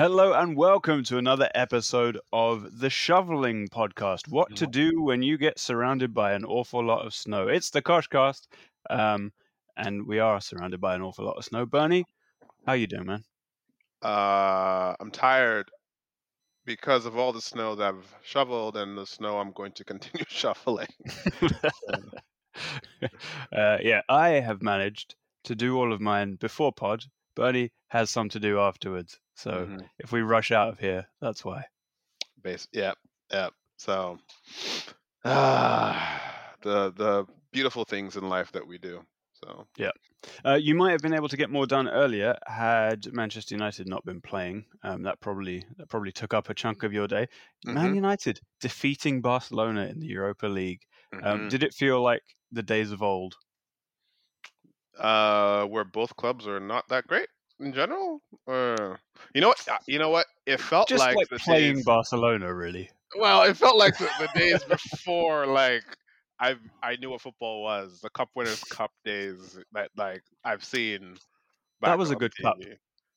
Hello and welcome to another episode of the Shoveling Podcast. What to do when you get surrounded by an awful lot of snow? It's the Koshcast, um, and we are surrounded by an awful lot of snow. Bernie, how you doing, man? Uh, I'm tired because of all the snow that I've shoveled and the snow I'm going to continue shoveling. uh, yeah, I have managed to do all of mine before pod. Bernie has some to do afterwards. So Mhm. if we rush out of here, that's why. Base, yeah, yeah. So, ah, the the beautiful things in life that we do. So, yeah, Uh, you might have been able to get more done earlier had Manchester United not been playing. Um, that probably that probably took up a chunk of your day. Man Mhm. United defeating Barcelona in the Europa League. Um, mhm. Did it feel like the days of old? uh, where both clubs are not that great in general. Or you know what? Uh, You know what? It felt Just like, like, the playing days- Barcelona, really. Well, it felt like the, the days before, like I I knew what football was. The Cup Winners' Cup days that like I've seen. That was a good cup.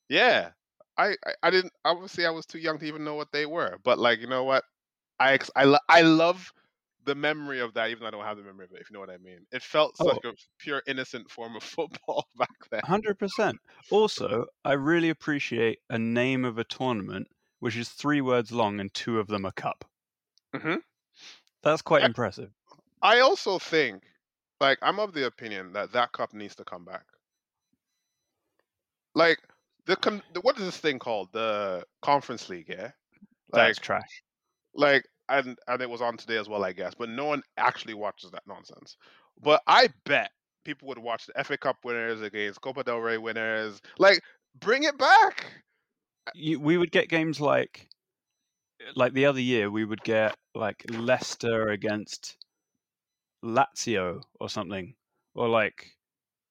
Yeah, I, I I didn't obviously I was too young to even know what they were. But like you know what, I I I love the memory of that, even though I don't have the memory of it. If you know what I mean, it felt Oh. such a pure innocent form of football back then. Hundred percent. Also, I really appreciate a name of a tournament which is three words long and two of them are cup. Mm-hmm. That's quite Yeah. impressive. I also think, like, I'm of the opinion that that cup needs to come back. Like the, con- the what is this thing called? The Conference League, yeah. Like, That's trash. like, and and it was on today as well, I guess. But no one actually watches that nonsense. But I bet people would watch the FA Cup winners against Copa del Rey winners. Like, bring it back. Uh you, we would get games like uh, like the other year we would get like Leicester against Lazio or something or like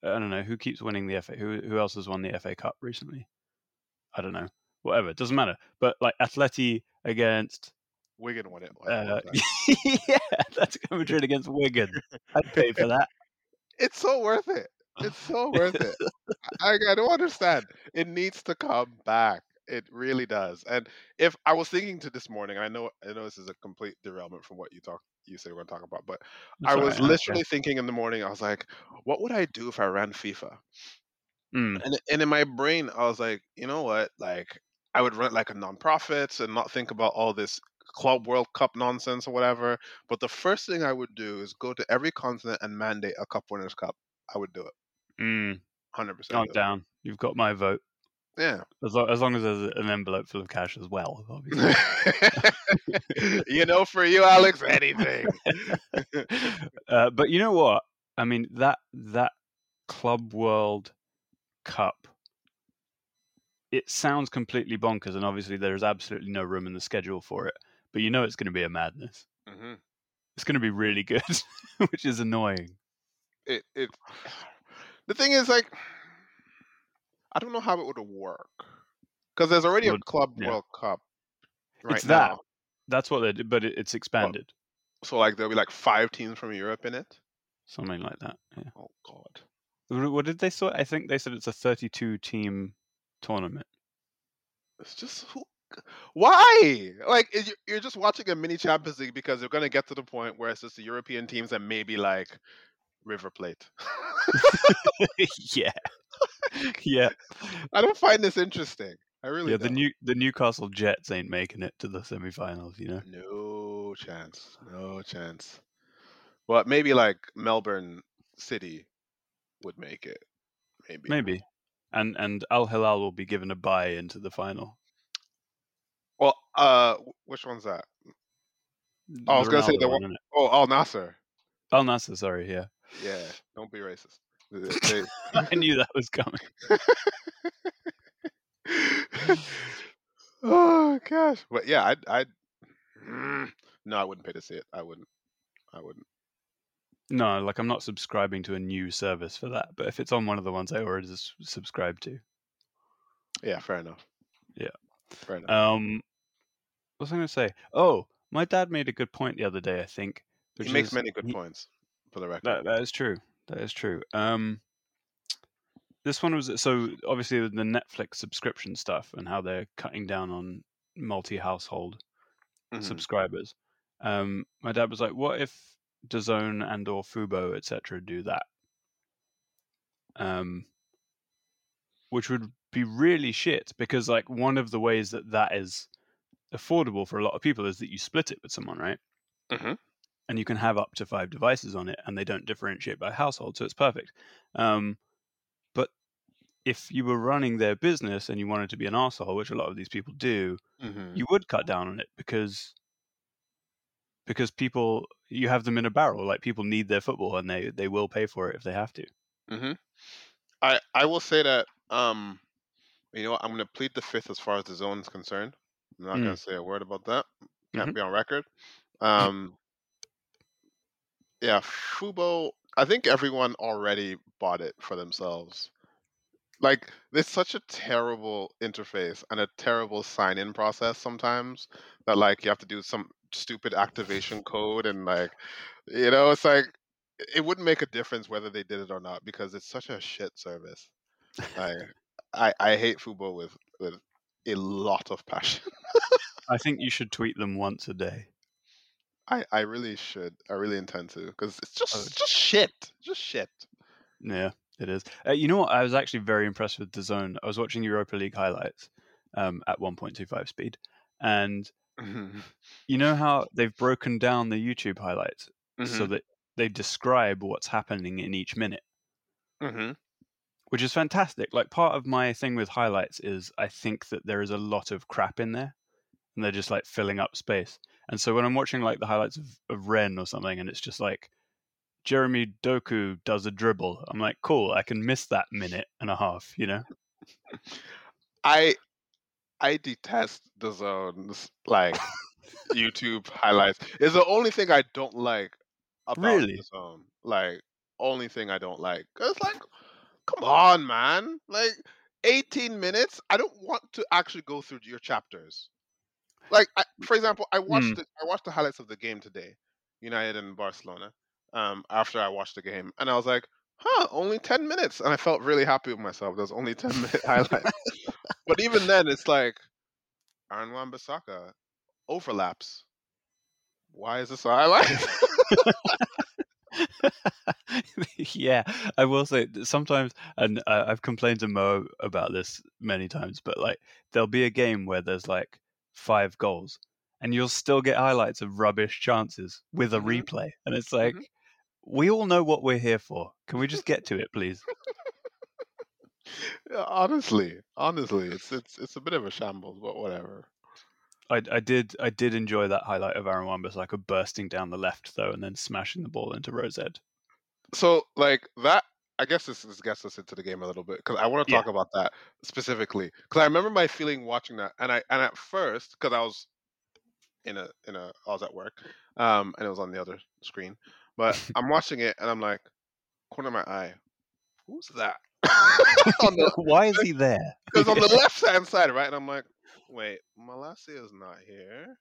I don't know who keeps winning the FA who who else has won the FA Cup recently I don't know whatever it doesn't matter but like Atleti against Wigan won it. like, uh, yeah that's Madrid against Wigan I'd pay for that it's so worth it. It's so worth it. I, I don't understand. It needs to come back. It really does. And if I was thinking to this morning, I know I know this is a complete derailment from what you talk you say we're going to talk about, but That's I was right, literally thinking in the morning. I was like, what would I do if I ran FIFA? Mm, And and in my brain, I was like, you know what? Like I would run like a nonprofit and not think about all this Club World Cup nonsense or whatever. But the first thing I would do is go to every continent and mandate a Cup Winners' Cup. I would do it, mm, hundred percent. I'm down you've got my vote Yeah. as, lo- as long as there's an envelope full of cash as well obviously you know, for you, Alex, anything. uh, but you know what? I mean that that Club World Cup. It sounds completely bonkers, and obviously there is absolutely no room in the schedule for it. But you know it's going to be a madness. hmm It's going to be really good, which is annoying. It it. The thing is, like, I don't know how it would work because there's already a Club yeah. World Cup. Right It's that. That's what they did, but it, it's expanded, So like there'll be like five teams from Europe in it. something like that. Yeah. Oh God. What what did they say? I think they said it's a 32 team tournament. It's just who, why? Like you- you're just watching a mini Champions League because they're gonna get to the point where it's just the European teams and maybe like River Plate. yeah, yeah, I don't find this interesting. I really yeah. The don't. new the Newcastle Jets ain't making it to the semi-finals. You know. No chance. No chance. But maybe like Melbourne City would make it. Maybe. Maybe. And and Al Hilal will be given a bye into the final. Uh, which one's that? Oh, I was gonna say the one-? Oh, Al Nassr. Al Nassr, sorry, yeah. Yeah. Don't be racist. I knew that was coming. oh gosh. But yeah, I'd, I'd mm, no, I wouldn't pay to see it. I wouldn't. I wouldn't. No, like I'm not subscribing to a new service for that, but if it's on one of the ones I already subscribe to. Yeah, fair enough. Yeah. Fair enough. Um was I gonna say? Oh, my dad made a good point the other day, I think. he makes is- many good he- points, for the record. That that is true. That is true. Um this one was so obviously the Netflix subscription stuff and how they're cutting down on multi-household Mhm. subscribers. Um, my dad was like, "What if DAZN and or Fubo etc. do that?" Um, which would be really shit because like one of the ways that that is affordable for a lot of people is that you split it with someone, right? Mhm. And you can have up to five devices on it, and they don't differentiate by household, so it's perfect. Um, but if you were running their business and you wanted to be an asshole, which a lot of these people do, Mhm. you would cut down on it because because people you have them in a barrel. Like people need their football, and they they will pay for it if they have to. Mhm. I I will say that um, you know what? I'm going to plead the fifth as far as the zone is concerned. I'm not Mm. going to say a word about that. Can't Mhm. be on record. Um, yeah, Fubo. I think everyone already bought it for themselves. Like, it's such a terrible interface and a terrible sign-in process sometimes that like you have to do some stupid activation code and like, you know, it's like it wouldn't make a difference whether they did it or not because it's such a shit service. I I, I hate Fubo with with a lot of passion. I think you should tweet them once a day. I I really should. I really intend to because it's just Oh. just shit. Just shit. Yeah, it is. Uh, you know what? I was actually very impressed with the zone. I was watching Europa League highlights um, at 1.25 speed, and you know how they've broken down the YouTube highlights so Mhm. that they describe what's happening in each minute, Mhm. Which is fantastic. Like part of my thing with highlights is I think that there is a lot of crap in there, and they're just like filling up space. And so when I'm watching like the highlights of, of Rennes or something, and it's just like Jeremy Doku does a dribble, I'm like, cool, I can miss that minute and a half, you know? I I detest the zones like YouTube highlights. It's the only thing I don't like about Really? the zone. Like only thing I don't like. Cause like, come on, man. Like 18 minutes. I don't want to actually go through your chapters. Like I, for example, I watched Mm. it, I watched the highlights of the game today, United and Barcelona. Um, after I watched the game, and I was like, "Huh, only 10 minutes," and I felt really happy with myself. There's only 10 minute highlights. but even then, it's like Aaron Wan-Bissaka overlaps. Why is this a highlight? yeah, I will say sometimes, and uh, I've complained to Mo about this many times, but like there'll be a game where there's like five goals, and you'll still get highlights of rubbish chances with a Mhm. replay, and it's like we all know what we're here for. Can we just get to it, please? Honestly, honestly, it's it's it's a bit of a shambles, but whatever. I, I did I did enjoy that highlight of Aaron Wan-Bissaka bursting down the left though, and then smashing the ball into Rose Ed. So like that, I guess this, this gets us into the game a little bit because I want to Yeah. talk about that specifically because I remember my feeling watching that, and I and at first because I was in a in a I was at work, um, and it was on the other screen, but I'm watching it and I'm like, corner of my eye, who's that? the Why is he there? because on the left hand side, right? And I'm like, wait, Malacia is not here.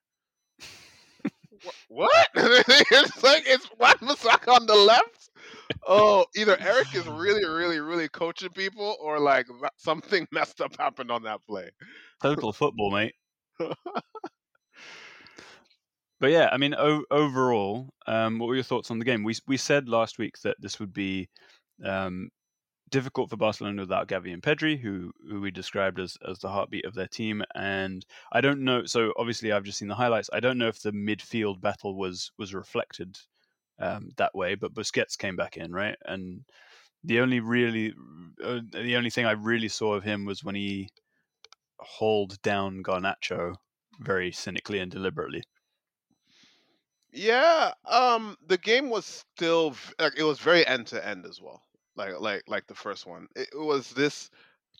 Wha- What? it's like it's Wan Bissaka on the left. Oh, either Eric is really, really, really coaching people, or like something messed up happened on that play. Total football, mate. But yeah, I mean, o- overall, um, what were your thoughts on the game? We we said last week that this would be um, difficult for Barcelona without Gavi and Pedri, who who we described as as the heartbeat of their team. And I don't know. So obviously, I've just seen the highlights. I don't know if the midfield battle was was reflected um, that way, but Busquets came back in, right? And the only really uh, the only thing I really saw of him was when he hauled down Garnacho very cynically and deliberately. Yeah, um, the game was still like it was very end to end as well. Like like like the first one, it, was this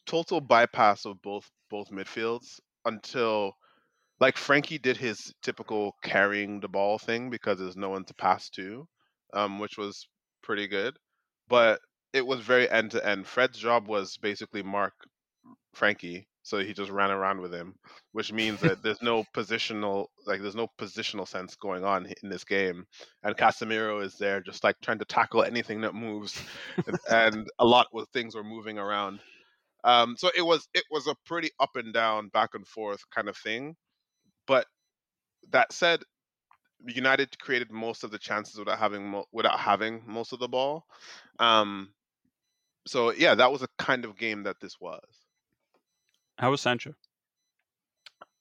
total bypass of both both midfields until like Frankie did his typical carrying the ball thing because there's no one to pass to, um, which was pretty good. But it was very end to end. Fred's job was basically mark Frankie so he just ran around with him, which means that there's no positional like there's no positional sense going on in this game, and Casemiro is there just like trying to tackle anything that moves, and, and a lot of things were moving around. Um, so it was it was a pretty up and down, back and forth kind of thing. But that said, United created most of the chances without having mo- without having most of the ball. Um, so yeah, that was a kind of game that this was. How was Sancho?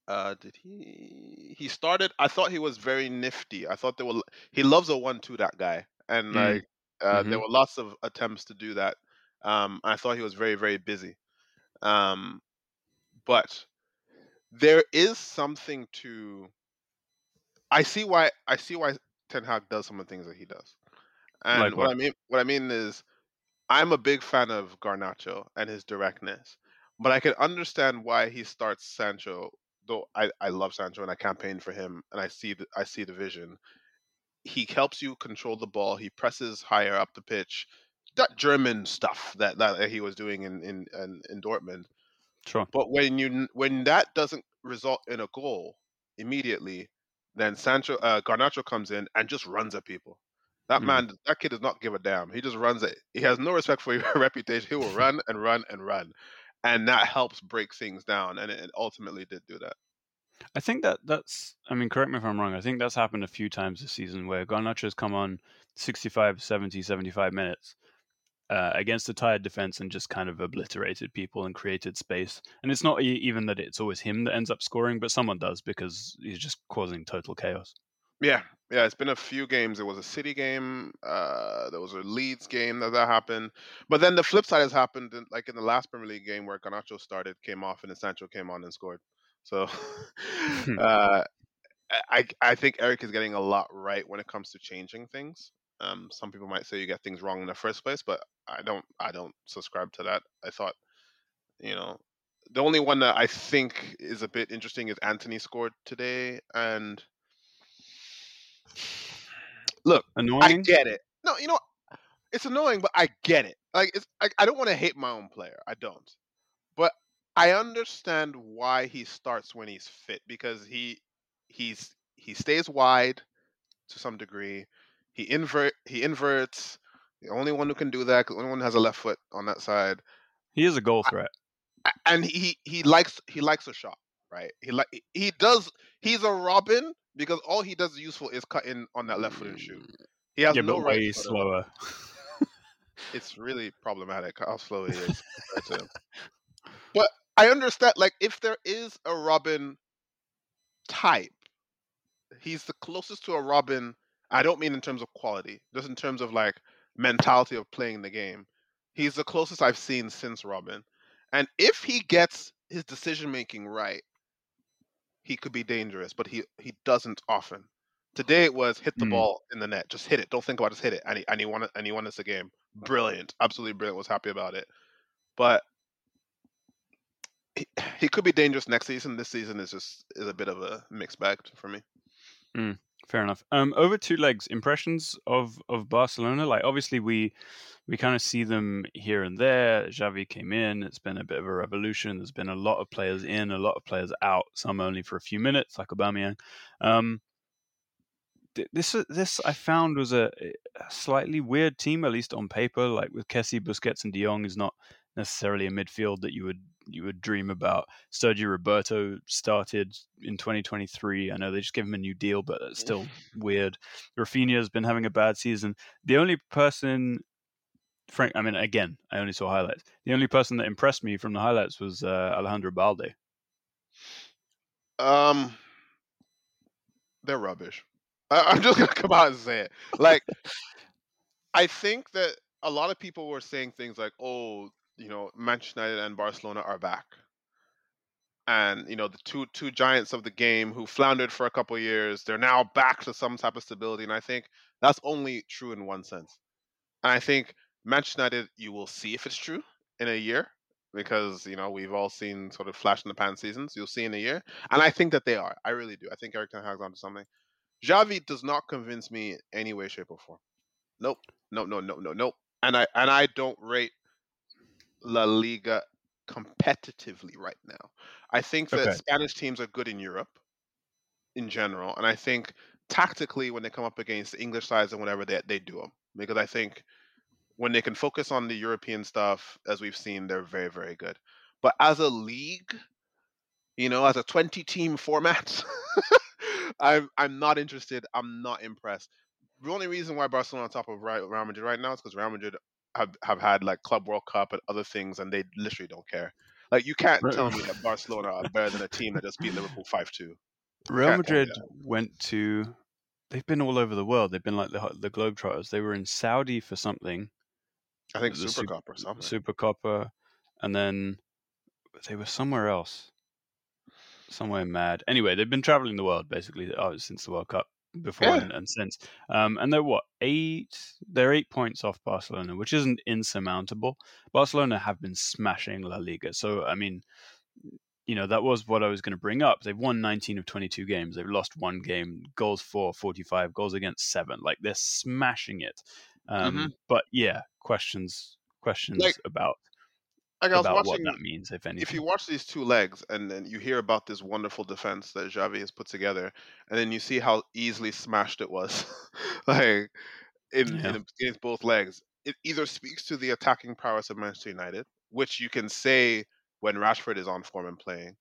Uh, did he? He started. I thought he was very nifty. I thought there were. He loves a one-two. That guy, and Mm. like uh, there Mhm. were lots of attempts to do that. Um, I thought he was very very busy. Um, but there is something to. I see why. I see why Ten Hag does some of the things that he does. And Like what what? I mean, what I mean is, I'm a big fan of Garnacho and his directness, but I can understand why he starts Sancho. Though I, I love Sancho and I campaign for him, and I see the, I see the vision. He helps you control the ball. He presses higher up the pitch. That German stuff that, that he was doing in in in, in Dortmund. Sure. But when you when that doesn't result in a goal immediately, then Sancho uh, Garnacho comes in and just runs at people. That Mm. man, that kid does not give a damn. He just runs it. He has no respect for your reputation. He will run and run and run, and that helps break things down. And it, ultimately did do that. I think that that's. I mean, correct me if I'm wrong. I think that's happened a few times this season where Garnacho's come on 65, 70, 75 minutes uh, against a tired defense and just kind of obliterated people and created space. And it's not even that it's always him that ends up scoring, but someone does because he's just causing total chaos. Yeah, yeah. It's been a few games. There was a City game. Uh, there was a Leeds game that that happened. But then the flip side has happened. In, like in the last Premier League game where Garnacho started, came off, and then Sancho came on and scored. So uh, I I think Eric is getting a lot right when it comes to changing things. Um, some people might say you get things wrong in the first place, but I don't. I don't subscribe to that. I thought, you know, the only one that I think is a bit interesting is Antony scored today, and look, annoying. I get it. No, you know, it's annoying, but I get it. Like, it's I, I don't want to hate my own player. I don't, but I understand why he starts when he's fit because he he's he stays wide to some degree. He invert he inverts. The only one who can do that, the only one who has a left foot on that side, He is a goal threat. A- and he he likes he likes a shot, right? He like he does. He's a Robben because all he does useful is cut in on that left foot and shoot. Mm. He has Yeah, no but right way foot at all. slower. It's really problematic how slow he is. compared to him. But I understand, like, if there is a Robben type, he's the closest to a Robben. I don't mean in terms of quality, just in terms of like mentality of playing the game. He's the closest I've seen since Robben. And if he gets his decision making right, he could be dangerous, but he he doesn't often. Today it was hit the Hmm. ball in the net, just hit it. Don't think about it, just hit it. And he and he won and he won us a game. Brilliant. Absolutely brilliant. Was happy about it. But he, he could be dangerous next season. This season is just is a bit of a mixed bag for me. Fair enough. Um, over two legs, impressions of of Barcelona. Like obviously we we kind of see them here and there. Xavi came in. It's been a bit of a revolution. There's been a lot of players in, a lot of players out. Some only for a few minutes, like Aubameyang. Um, this this I found was a, a slightly weird team, at least on paper. Like with Kessie, Busquets, and De Jong is not necessarily a midfield that you would you would dream about. Sergio Roberto started in 2023. I know they just gave him a new deal, but it's still weird. Raphinha has been having a bad season. The only person, Frank, I mean, again, I only saw highlights. The only person that impressed me from the highlights was uh, Alejandro Balde. Um, they're rubbish. I, I'm just gonna come out and say it. Like, I think that a lot of people were saying things like, "Oh, you know, Manchester United and Barcelona are back," and you know, the two two giants of the game who floundered for a couple years, they're now back to some type of stability. And I think that's only true in one sense. And I think Manchester United, you will see if it's true in a year because you know we've all seen sort of flash in the pan seasons. You'll see in a year, and I think that they are. I really do. I think Eric Ten Hag's onto something. Xavi does not convince me in any way, shape, or form. Nope. No, no, no, no, nope. And I and I don't rate La Liga competitively right now. I think that Okay. Spanish teams are good in Europe in general, and I think tactically when they come up against the English sides and whatever, they they do them because I think when they can focus on the European stuff, as we've seen, they're very very good. But as a league, you know, as a twenty team format, I'm I'm not interested. I'm not impressed. The only reason why Barcelona on top of Real Madrid right now is because Real Madrid have have had like Club World Cup and other things, and they literally don't care. Like you can't Right. tell me that Barcelona are better than a team that just beat Liverpool five two. Real can't tell me Madrid went to. They've been all over the world. They've been like the the Globetrotters. They were in Saudi for something, I think Super Sup- Cup or something. Supercopa, and then they were somewhere else, somewhere mad. Anyway, they've been traveling the world basically uh, since the World Cup, before Yeah. and, and since. Um, and they're what eight? They're eight points off Barcelona, which isn't insurmountable. Barcelona have been smashing La Liga, so I mean, you know that was what I was going to bring up. They've won 19 of 22 games. They've lost one game. Goals for 45. Goals against seven. Like they're smashing it. Um, Mhm. But yeah, questions questions Like, about Like I was about what watching. that means, if anything. If you watch these two legs and then you hear about this wonderful defense that Xavi has put together, and then you see how easily smashed it was, like in, Yeah. in against both legs, it either speaks to the attacking prowess of Manchester United, which you can say when Rashford is on form and playing,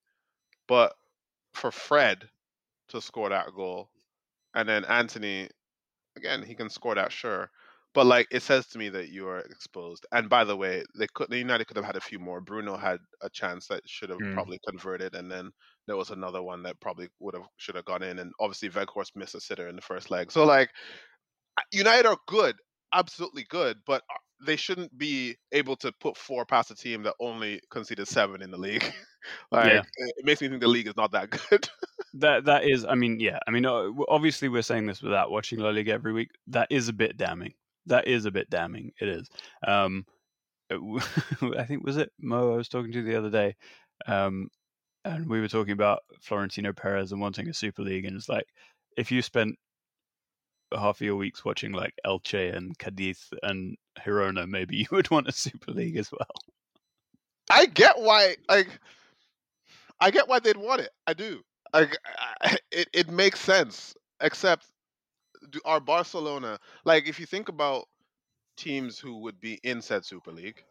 but for Fred to score that goal, and then Antony, again, he can score that, sure. But like it says to me that you are exposed. And by the way, they could the United could have had a few more. Bruno had a chance that should have Mm. probably converted, and then there was another one that probably would have should have gone in. And obviously Weghorst missed a sitter in the first leg. So like United are good, absolutely good, but uh, they shouldn't be able to put four past a team that only conceded seven in the league. like Yeah. it makes me think the league is not that good. That that is, I mean, yeah, I mean, uh, obviously we're saying this without watching La Liga every week. That is a bit damning. That is a bit damning. It is. Um, w- I think was it Mo I was talking to the other day, um, and we were talking about Florentino Perez and wanting a Super League, and it's like if you spent half of your weeks watching like Elche and Cadiz and Girona, maybe you would want a Super League as well. I get why like I get why they'd want it. I do. Like it it makes sense. Except do our Barcelona like if you think about teams who would be in said Super League,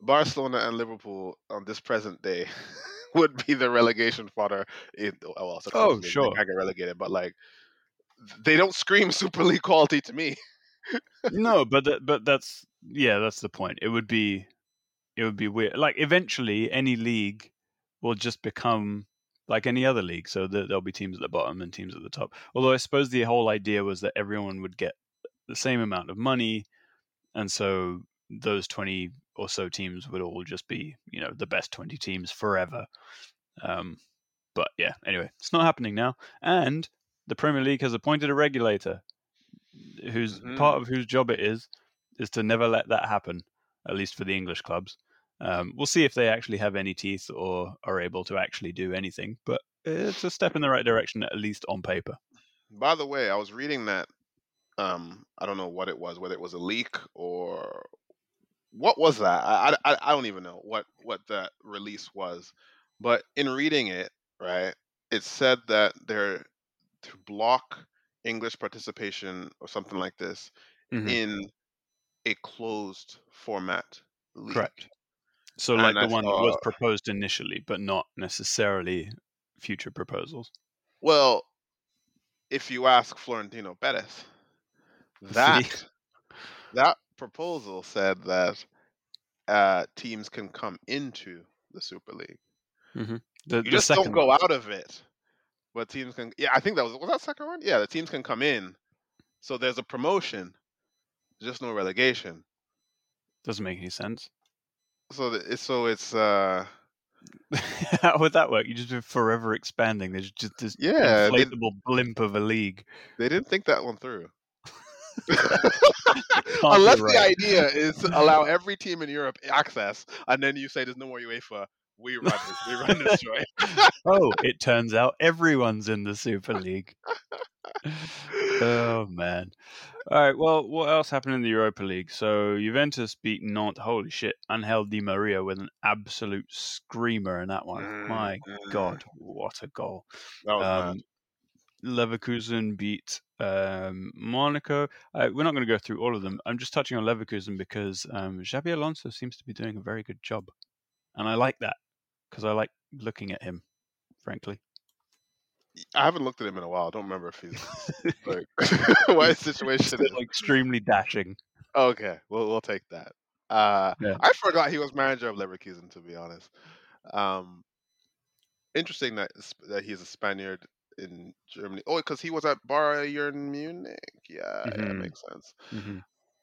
Barcelona and Liverpool on this present day would be the relegation fodder. In, oh, well, Oh, sure. I get relegated, but like they don't scream Super League quality to me. no, but that, but that's yeah, that's the point. It would be it would be weird. Like eventually, any league will just become like any other league. So that there'll be teams at the bottom and teams at the top. Although I suppose the whole idea was that everyone would get the same amount of money, and so those twenty or so teams would all just be you know the best twenty teams forever. Um, but yeah, anyway, it's not happening now, and the Premier League has appointed a regulator whose Mhm. part of whose job it is is to never let that happen, at least for the English clubs. Um, we'll see if they actually have any teeth or are able to actually do anything, but it's a step in the right direction, at least on paper. By the way, I was reading that um I don't know what it was, whether it was a leak or what was that? I, I, I don't even know what what that release was. But in reading it, right, it said that they're to block English participation or something like this Mhm. in a closed format league. Correct. So, And like I the one that was proposed initially, but not necessarily future proposals. Well, if you ask Florentino Perez, that See? that proposal said that uh, teams can come into the Super League. The, You the just don't go one. out of it. But teams can. Yeah, I think that was was that second one. Yeah, the teams can come in. So there's a promotion, just no relegation. Doesn't make any sense. So the, it's so it's uh How would that work? You just be forever expanding. There's just this Yeah, they- inflatable blimp of a league. they didn't think that one through. Unless right. the idea is to allow every team in Europe access, and then you say there's no more UEFA. We run it. We run this joint. oh, it turns out everyone's in the Super League. oh man. All right. Well, what else happened in the Europa League? So Juventus beat Nantes. Holy shit! Angel Di Maria with an absolute screamer in that one. Mm, My mm. God, what a goal! That was. Um, Leverkusen beat um, Monaco. Uh, we're not going to go through all of them. I'm just touching on Leverkusen because um, Xabi Alonso seems to be doing a very good job, and I like that because I like looking at him, frankly. I haven't looked at him in a while. I don't remember if he's like what his situation is. Extremely dashing. Okay, we'll we'll take that. Uh, Yeah. I forgot he was manager of Leverkusen. To be honest, um, interesting that that he's a Spaniard in Germany. Oh, because he was at Bayern Munich. Yeah, yeah, Mhm. makes sense. hmm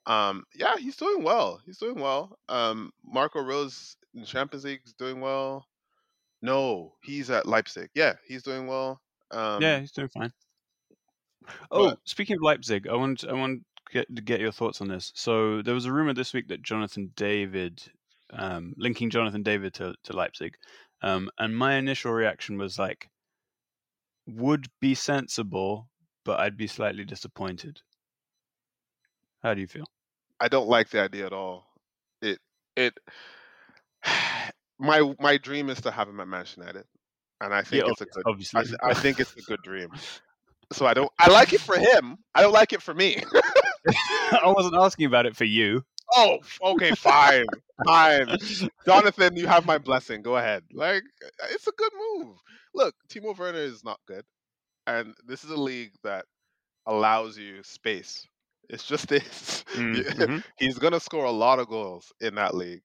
Um, yeah, he's doing well. He's doing well. Um, Marco Rose in Champions League is doing well. No, he's at Leipzig. Yeah, he's doing well. Um, yeah, he's doing fine. Oh, but speaking of Leipzig, I want I want to get, to get your thoughts on this. So there was a rumor this week that Jonathan David, um, linking Jonathan David to, to Leipzig, um, and my initial reaction was like, would be sensible, but I'd be slightly disappointed. How do you feel? I don't like the idea at all. It it my my dream is to have him at Manchester United, and I think Yeah, it's a good. obviously. I, I think it's a good dream. So I don't. I like it for him. I don't like it for me. I wasn't asking about it for you. oh, okay, fine, fine. Jonathan, you have my blessing. Go ahead. Like it's a good move. Look, Timo Werner is not good, and this is a league that allows you space. It's just this. Mm-hmm. He's gonna score a lot of goals in that league,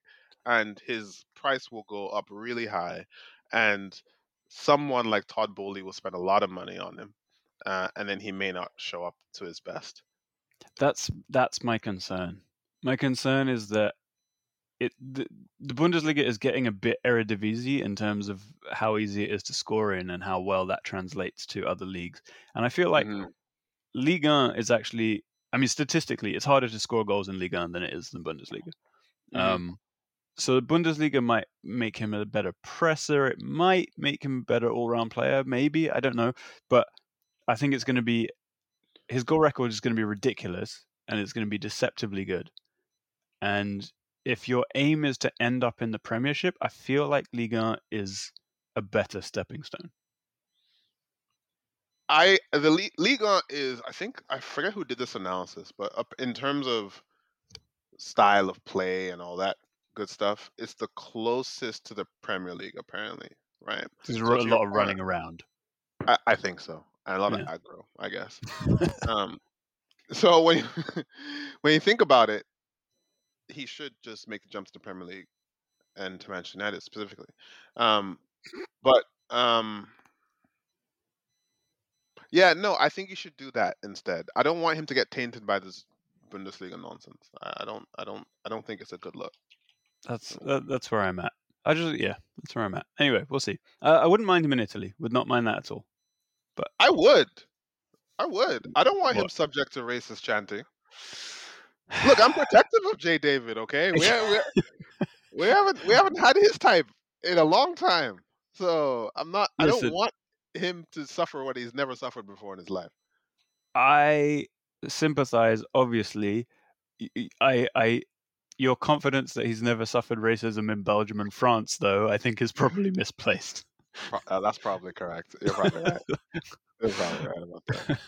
and his price will go up really high. And someone like Todd Boehly will spend a lot of money on him, uh, and then he may not show up to his best. That's that's my concern. My concern is that it the, the Bundesliga is getting a bit Eredivisie in terms of how easy it is to score in and how well that translates to other leagues. And I feel like Mhm. Ligue 1 is actually, I mean, statistically, it's harder to score goals in Ligue 1 than it is in Bundesliga. Mhm. Um, so the Bundesliga might make him a better presser. It might make him a better all-round player. Maybe I don't know, but I think it's going to be his goal record is going to be ridiculous, and it's going to be deceptively good. And if your aim is to end up in the Premiership, I feel like Liga is a better stepping stone. I the Liga is I think I forget who did this analysis, but in terms of style of play and all that good stuff, it's the closest to the Premier League apparently, right? There's So a lot of point- running around. I, I think so, and a lot Yeah. of aggro, I guess. um, so when you, when you think about it, he should just make the jump to the Premier League and to Manchester United specifically. Um, but um, yeah, no, I think you should do that instead. I don't want him to get tainted by this Bundesliga nonsense. I, I don't, I don't, I don't think it's a good look. That's that, that's where I'm at. I just yeah, that's where I'm at. Anyway, we'll see. Uh, I wouldn't mind him in Italy. Would not mind that at all. But I would, I would. I don't want him subject to racist chanting. Look, I'm protective of Jay David. Okay, we, we, we haven't we haven't had his type in a long time, so I'm not. I don't want him to suffer what he's never suffered before in his life. I sympathize. Obviously, I I your confidence that he's never suffered racism in Belgium and France, though, I think is probably misplaced. Uh, that's probably correct. You're probably right. You're probably right about that.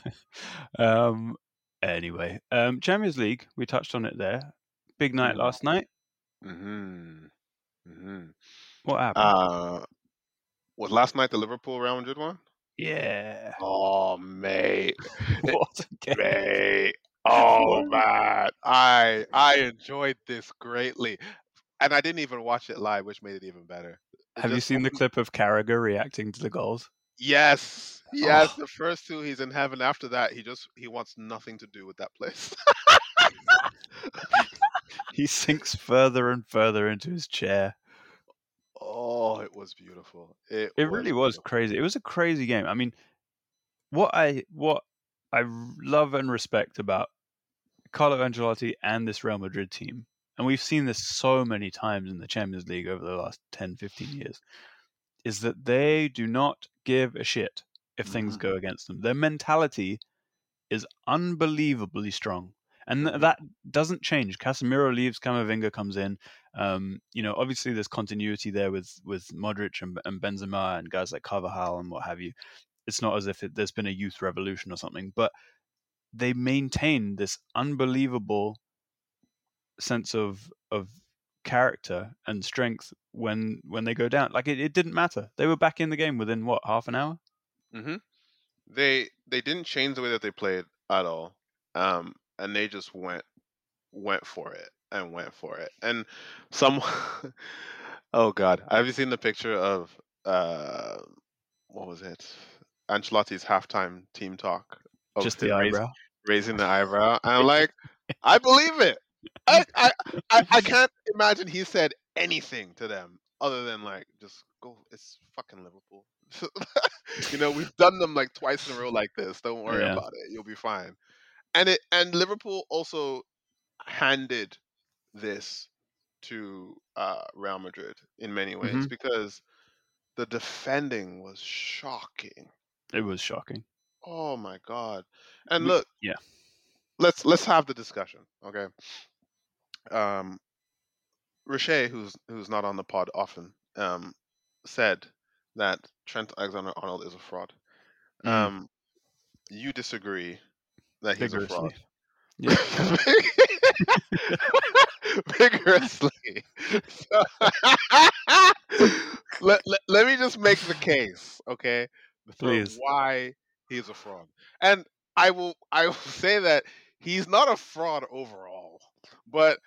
um. Anyway, um, Champions League. We touched on it there. Big night Mhm. last night. hmm hmm What happened? Uh, was last night the Liverpool Real Madrid one? yeah. Oh, mate, what a game. mate. Oh man, I I enjoyed this greatly, and I didn't even watch it live, which made it even better. It Have you seen the clip of Carragher reacting to the goals? Yes, yes. Oh. The first two, he's in heaven. After that, he just he wants nothing to do with that place. He sinks further and further into his chair. oh, it was beautiful. It It really was beautiful. crazy. It was a crazy game. I mean, what I what I love and respect about Carlo Ancelotti and this Real Madrid team, and we've seen this so many times in the Champions League over the last 10, 15 years, is that they do not give a shit if things Mhm. go against them. Their mentality is unbelievably strong. And th- that doesn't change. Casemiro leaves, Camavinga comes in. Um, you know, obviously there's continuity there with with Modric and, and Benzema and guys like Carvajal and what have you. It's not as if it, there's been a youth revolution or something, but they maintain this unbelievable sense of of character and strength when when they go down. Like it, it didn't matter. They were back in the game within what half an hour. hmm They they didn't change the way that they played at all, um, and they just went went for it and went for it. And some, oh god, have you seen the picture of uh, what was it? Ancelotti's halftime team talk of Just the him eyebrow. raising the eyebrow. And I'm like, I believe it. I, I, I, I can't imagine he said anything to them other than like, just go. It's fucking Liverpool. you know, we've done them like twice in a row like this. Don't worry Yeah. about it. You'll be fine. And it and Liverpool also handed this to uh, Real Madrid in many ways Mhm. because the defending was shocking. It was shocking. Oh my god! And look, yeah. let's let's have the discussion, okay? Um, Riche, who's who's not on the pod often, um, said that Trent Alexander-Arnold is a fraud. Mm. Um, you disagree that he's a fraud? Vigorously. Vigorously. So- let, let, let me just make the case, okay? Please. why he's a fraud. And I will I will say that he's not a fraud overall, but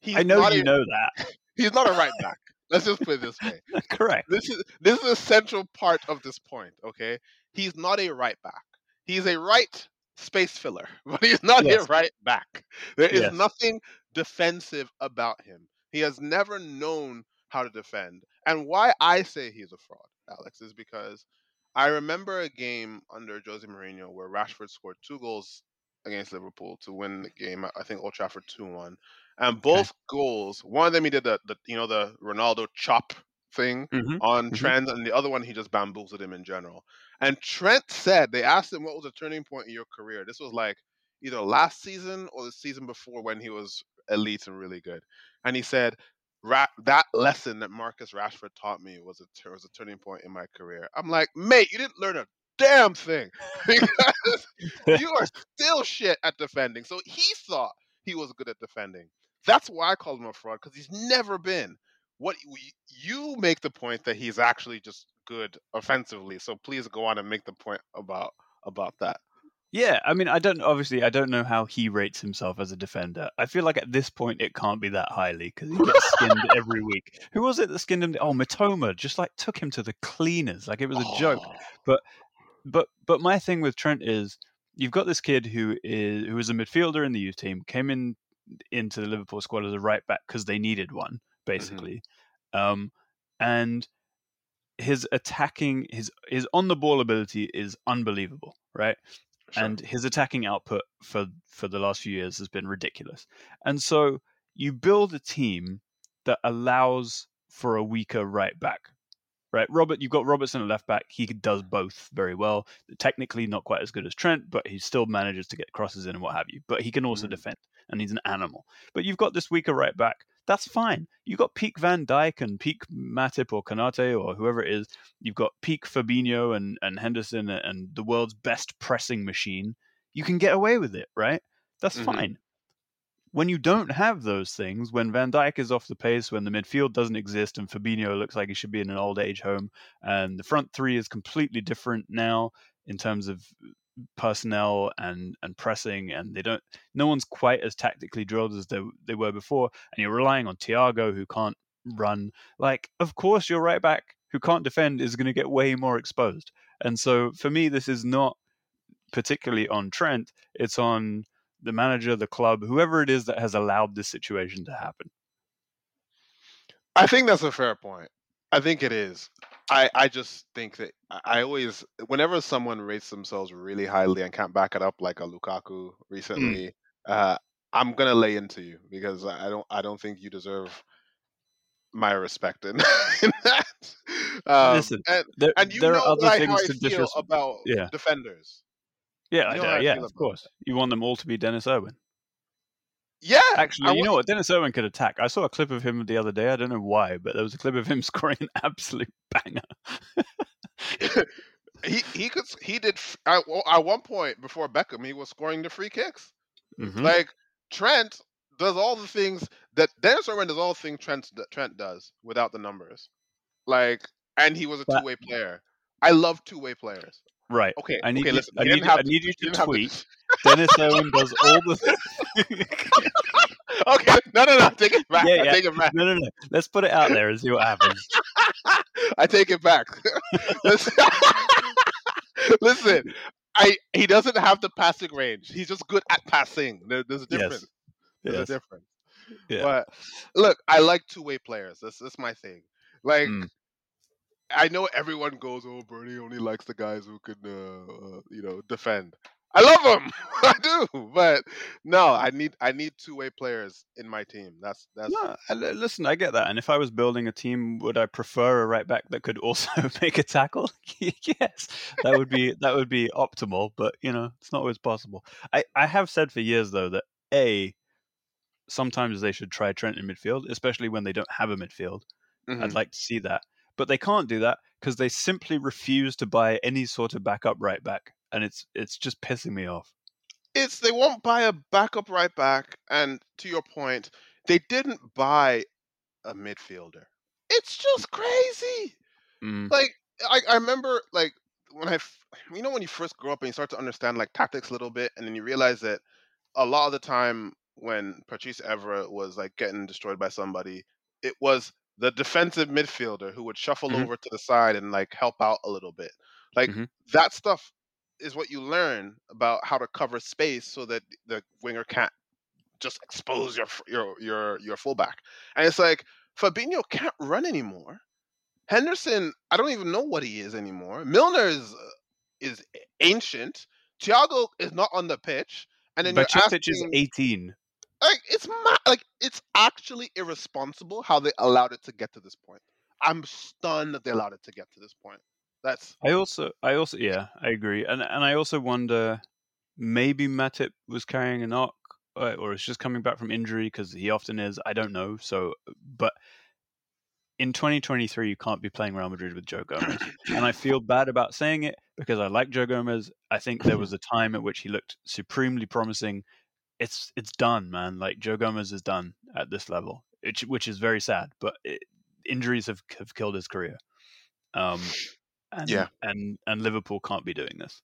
he's I know not you a, know that. he's not a right back. Let's just put it this way. Correct. This is this is a central part of this point, okay? He's not a right back. He's a right space filler, but he's not a right back. There is Yes. nothing defensive about him. He has never known how to defend. And why I say he's a fraud, Alex, is because I remember a game under Jose Mourinho where Rashford scored two goals against Liverpool to win the game. I think Old Trafford two one, and both goals. One of them he did the, the you know the Ronaldo chop thing Mhm. on Mhm. Trent, and the other one he just bamboozled him in general. And Trent said they asked him what was a turning point in your career. This was like either last season or the season before when he was elite and really good. And he said Ra- that lesson that Marcus Rashford taught me was a was a turning point in my career. I'm like, mate, you didn't learn a damn thing because you are still shit at defending. So he thought he was good at defending. That's why I called him a fraud because he's never been. What you make the point that he's actually just good offensively. So please go on and make the point about about that. Yeah, I mean, I don't obviously I don't know how he rates himself as a defender. I feel like at this point it can't be that highly because he gets skinned every week. Who was it that skinned him? Oh, Mitoma just like took him to the cleaners, like it was a joke. But But but my thing with Trent is you've got this kid who is who was a midfielder in the youth team, came in into the Liverpool squad as a right back because they needed one, basically. Um, and his attacking his his on the ball ability is unbelievable, right? Sure. and his attacking output for for the last few years has been ridiculous. And so you build a team that allows for a weaker right back. Right, Robert, you've got Robertson at left back. He does both very well. Technically, not quite as good as Trent, but he still manages to get crosses in and what have you. But he can also Mhm. defend, and he's an animal. But you've got this weaker right back. That's fine. You've got peak Van Dijk and peak Matip or Konaté or whoever it is. You've got peak Fabinho and, and Henderson and the world's best pressing machine. You can get away with it, right? That's Mhm. fine. When you don't have those things, when Van Dijk is off the pace, when the midfield doesn't exist, and Fabinho looks like he should be in an old age home, and the front three is completely different now in terms of personnel and and pressing, and they don't. No one's quite as tactically drilled as they they were before, and you're relying on Thiago who can't run. Like, of course, your right back who can't defend is going to get way more exposed. And so, for me, this is not particularly on Trent. It's on the manager, the club, whoever it is that has allowed this situation to happen. I think that's a fair point. I think it is. I, I just think that I always whenever someone rates themselves really highly and can't back it up like a Lukaku recently, uh, I'm gonna lay into you because I don't I don't think you deserve my respect in, in that. Um, Listen, and, There, and you there know are other I- things to disrespect. about Yeah. defenders. Yeah, You I know how do. I Yeah, of course. You want them all to be Denis Irwin. Yeah, Actually, I you know what? Denis Irwin could attack. I saw a clip of him the other day. I don't know why, but there was a clip of him scoring an absolute banger. he he could he did at, at one point before Beckham he was scoring the free kicks. Mhm. Like Trent does all the things that Denis Irwin does all the things Trent Trent does without the numbers. Like and he was a two way player. I love two way players. Right. Okay, I need okay, you, listen. I need, I to- need you to didn't to- tweet. Denis Irwin does all the. okay, no, no, no. Take it back. Yeah, I take it back. no, no, no. Let's put it out there and see what happens. I take it back. Listen, Listen, I he doesn't have the passing range. He's just good at passing. There, there's a difference. Yes. There's Yes. a difference. Yeah. But look, I like two way players. That's that's my thing. Like Mm. I know everyone goes, "Oh, Bernie only likes the guys who can, uh, uh, you know, defend." I love them, I do, but no, I need I need two way players in my team. That's that's No, I- listen, I get that. And if I was building a team, would I prefer a right back that could also make a tackle? yes, that would be that would be optimal. But you know, it's not always possible. I I have said for years though that a sometimes they should try Trent in midfield, especially when they don't have a midfield. Mhm. I'd like to see that, but they can't do that because they simply refuse to buy any sort of backup right back, and it's it's just pissing me off. it's they won't buy a backup right back, and to your point, they didn't buy a midfielder. It's just crazy. Mm. Like I, I remember like when I, you know, when you first grow up and you start to understand like tactics a little bit, and then you realize that a lot of the time when Patrice Evra was like getting destroyed by somebody, it was the defensive midfielder who would shuffle Mhm. over to the side and like help out a little bit. Like Mhm. that stuff is what you learn about how to cover space so that the winger can't just expose your your your your fullback. And it's like Fabinho can't run anymore. Henderson, I don't even know what he is anymore. Milner is uh, is ancient. Thiago is not on the pitch, and then you're Bajcetic is 18. Like it's ma- like it's actually irresponsible how they allowed it to get to this point. I'm stunned that they allowed it to get to this point. That's I also, I also, yeah, I agree, and and I also wonder, maybe Matip was carrying a knock, uh, or is just coming back from injury because he often is. I don't know. So, but in 2023, you can't be playing Real Madrid with Joe Gomez, and I feel bad about saying it because I like Joe Gomez. I think there was a time at which he looked supremely promising. It's it's done, man. Like Joe Gomez is done at this level, which which is very sad. But it, injuries have have killed his career. Um, and, Yeah. and and Liverpool can't be doing this.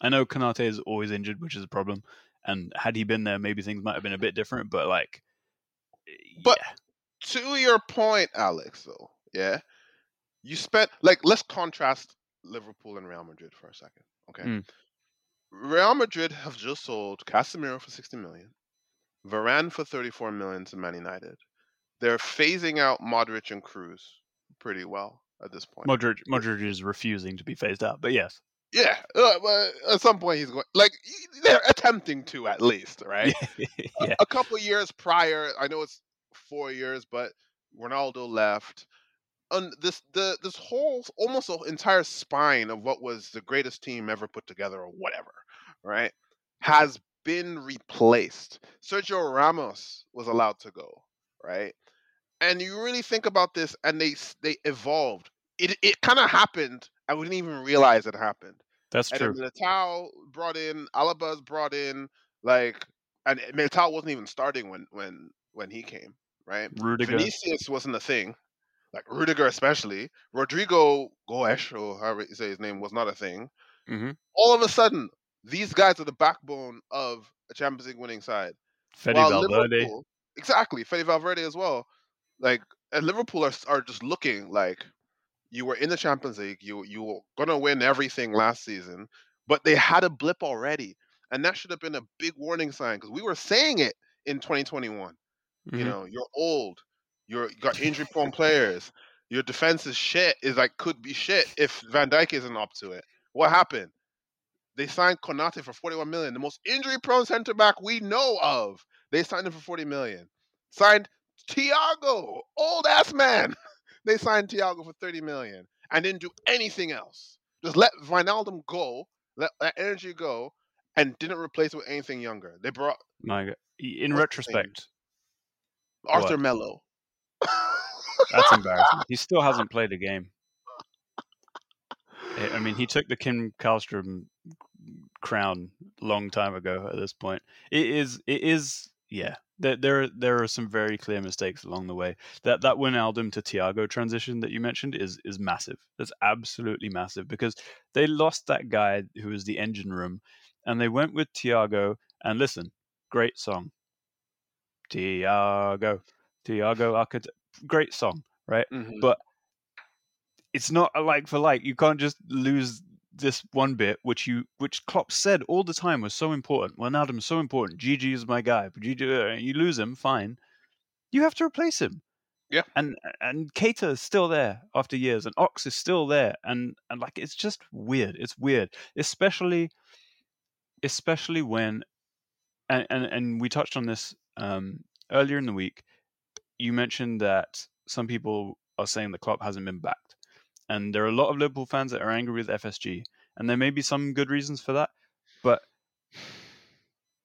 I know Konaté is always injured, which is a problem. And had he been there, maybe things might have been a bit different. But like, But- yeah. to your point, Alex. Though, yeah, you spent like let's contrast Liverpool and Real Madrid for a second. Okay, Mm. Real Madrid have just sold Casemiro for sixty million, Varane for thirty-four million to Man United. They're phasing out Modric and Kroos pretty well at this point. Modric, Modric is refusing to be phased out. But yes, yeah, uh, at some point he's going. Like they're attempting to at least, right? yeah, a couple years prior, I know it's four years, but Ronaldo left. And this the this whole almost the entire spine of what was the greatest team ever put together or whatever, right, has been replaced. Sergio Ramos was allowed to go, right? And you really think about this, and they they evolved. It it kind of happened. I wouldn't even realize it happened. that's And true. Militao brought in, Alaba's brought in, like, and Militao wasn't even starting when when when he came, right? Rudiger, Vinicius wasn't a thing, like Rudiger especially. Rodrygo Goes, or however you say his name, was not a thing. hmm All of a sudden, these guys are the backbone of a Champions League winning side. Fede While Valverde. Liverpool, exactly, Fede Valverde as well. Like, and Liverpool are are just looking like you were in the Champions League. You you were gonna win everything last season, but they had a blip already, and that should have been a big warning sign because we were saying it in 2021. You Mhm. know, you're old. You're you got injury prone players. Your defense is shit. Is like could be shit if Van Dijk isn't up to it. What happened? They signed Konaté for 41 million, the most injury prone center back we know of. They signed him for 40 million. Signed Thiago, old ass man. They signed Thiago for 30 million and didn't do anything else. Just let Wijnaldum go, let that energy go, and didn't replace it with anything younger. They brought My God. in retrospect, Arthur What? Melo. That's embarrassing. He still hasn't played a game. I mean, he took the Kim Källström crown long time ago. At this point, it is it is yeah. There there there are some very clear mistakes along the way. That that Wijnaldum to Thiago transition that you mentioned is is massive. That's absolutely massive because they lost that guy who was the engine room, and they went with Thiago. And listen, great song, Thiago, Thiago Arcad, great song, right? Mhm. but it's not a like for like. You can't just lose this one bit, which you which Klopp said all the time was so important. Well, Wijnaldum's so important. Gigi is my guy, but Gigi, uh, you lose him, fine. You have to replace him. Yeah. and and Keita is still there after years, and Ox is still there, and and like it's just weird. It's weird, especially especially when and and, and we touched on this um, earlier in the week. You mentioned that some people are saying the Klopp hasn't been backed, and there are a lot of Liverpool fans that are angry with FSG, and there may be some good reasons for that. But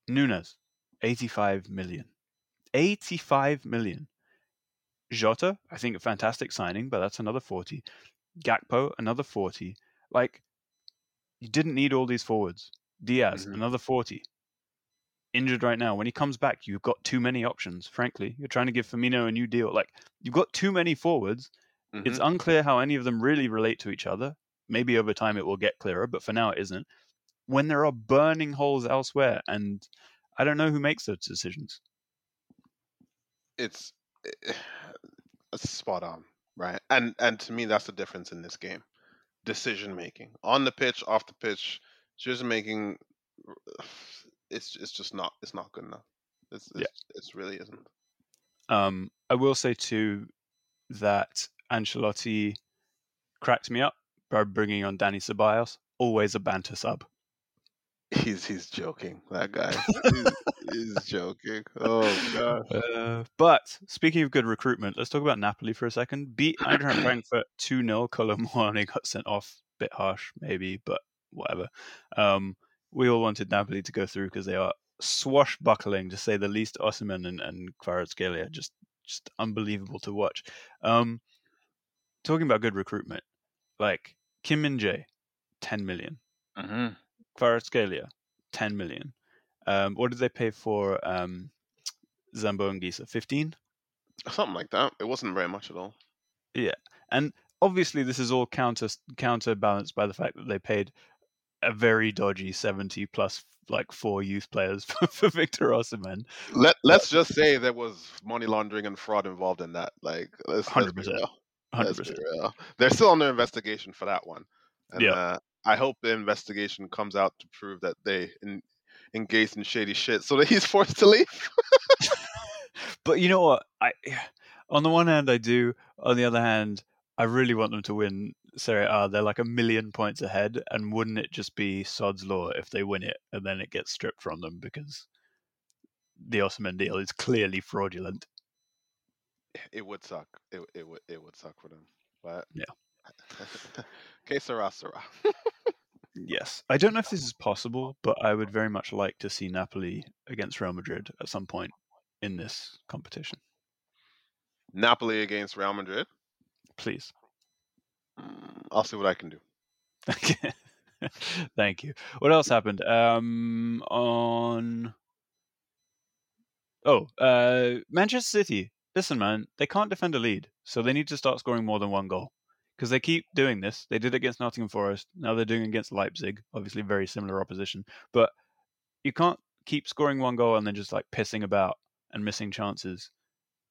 Nunez, eighty-five million, eighty-five million. Jota, I think a fantastic signing, but that's another forty. Gakpo, another forty. Like, you didn't need all these forwards. Diaz, Mhm. another forty injured right now. When he comes back, you've got too many options. Frankly, you're trying to give Firmino a new deal. Like you've got too many forwards. It's Mhm. unclear how any of them really relate to each other. Maybe over time it will get clearer, but for now it isn't. When there are burning holes elsewhere, and I don't know who makes those decisions. it's it's spot on, right? And and to me, that's the difference in this game: decision making on the pitch, off the pitch, decision making. It's it's just not it's not good enough. It's it's, Yeah. it's really isn't. Um, I will say too that Ancelotti cracked me up by bringing on Danny Ceballos. Always a banter sub. He's he's joking. That guy. he's, he's joking. Oh god. Uh, but speaking of good recruitment, let's talk about Napoli for a second. Beat Eintracht Frankfurt 2 0. Kolo Muani got sent off. Bit harsh, maybe, but whatever. Um, we all wanted Napoli to go through because they are swashbuckling, to say the least. Osimhen and, and Kvaratskhelia just just unbelievable to watch. Um, talking about good recruitment, like Kim Min Jae, 10 million. Mm-hmm. Kvaratskhelia, 10 million. Um, what did they pay for um, Zambo Anguissa? 15? Something like that. It wasn't very much at all. Yeah, and obviously, this is all counter counterbalanced by the fact that they paid a very dodgy 70 plus like four youth players for, for Victor Osimhen. Let Let's just say there was money laundering and fraud involved in that. Like, let's, let's be 100%. real. Let's be 100%. real. They're still under investigation for that one. And, Yeah. Uh, I hope the investigation comes out to prove that they in, engaged in shady shit, so that he's forced to leave. But you know what? I on the one hand I do, on the other hand, I really want them to win Serie A. Oh, they're like a million points ahead, and wouldn't it just be sod's law if they win it and then it gets stripped from them because the Osimhen deal is clearly fraudulent. It would suck. It it would it would suck for them. But Yeah. que sera sera. Yes. I don't know if this is possible, but I would very much like to see Napoli against Real Madrid at some point in this competition. Napoli against Real Madrid. Please. I'll see what I can do. Thank you. What else happened? Um, on oh, uh, Manchester City. Listen, man, they can't defend a lead, so they need to start scoring more than one goal because they keep doing this. They did it against Nottingham Forest. Now they're doing against Leipzig. Obviously, very similar opposition, but you can't keep scoring one goal and then just like pissing about and missing chances,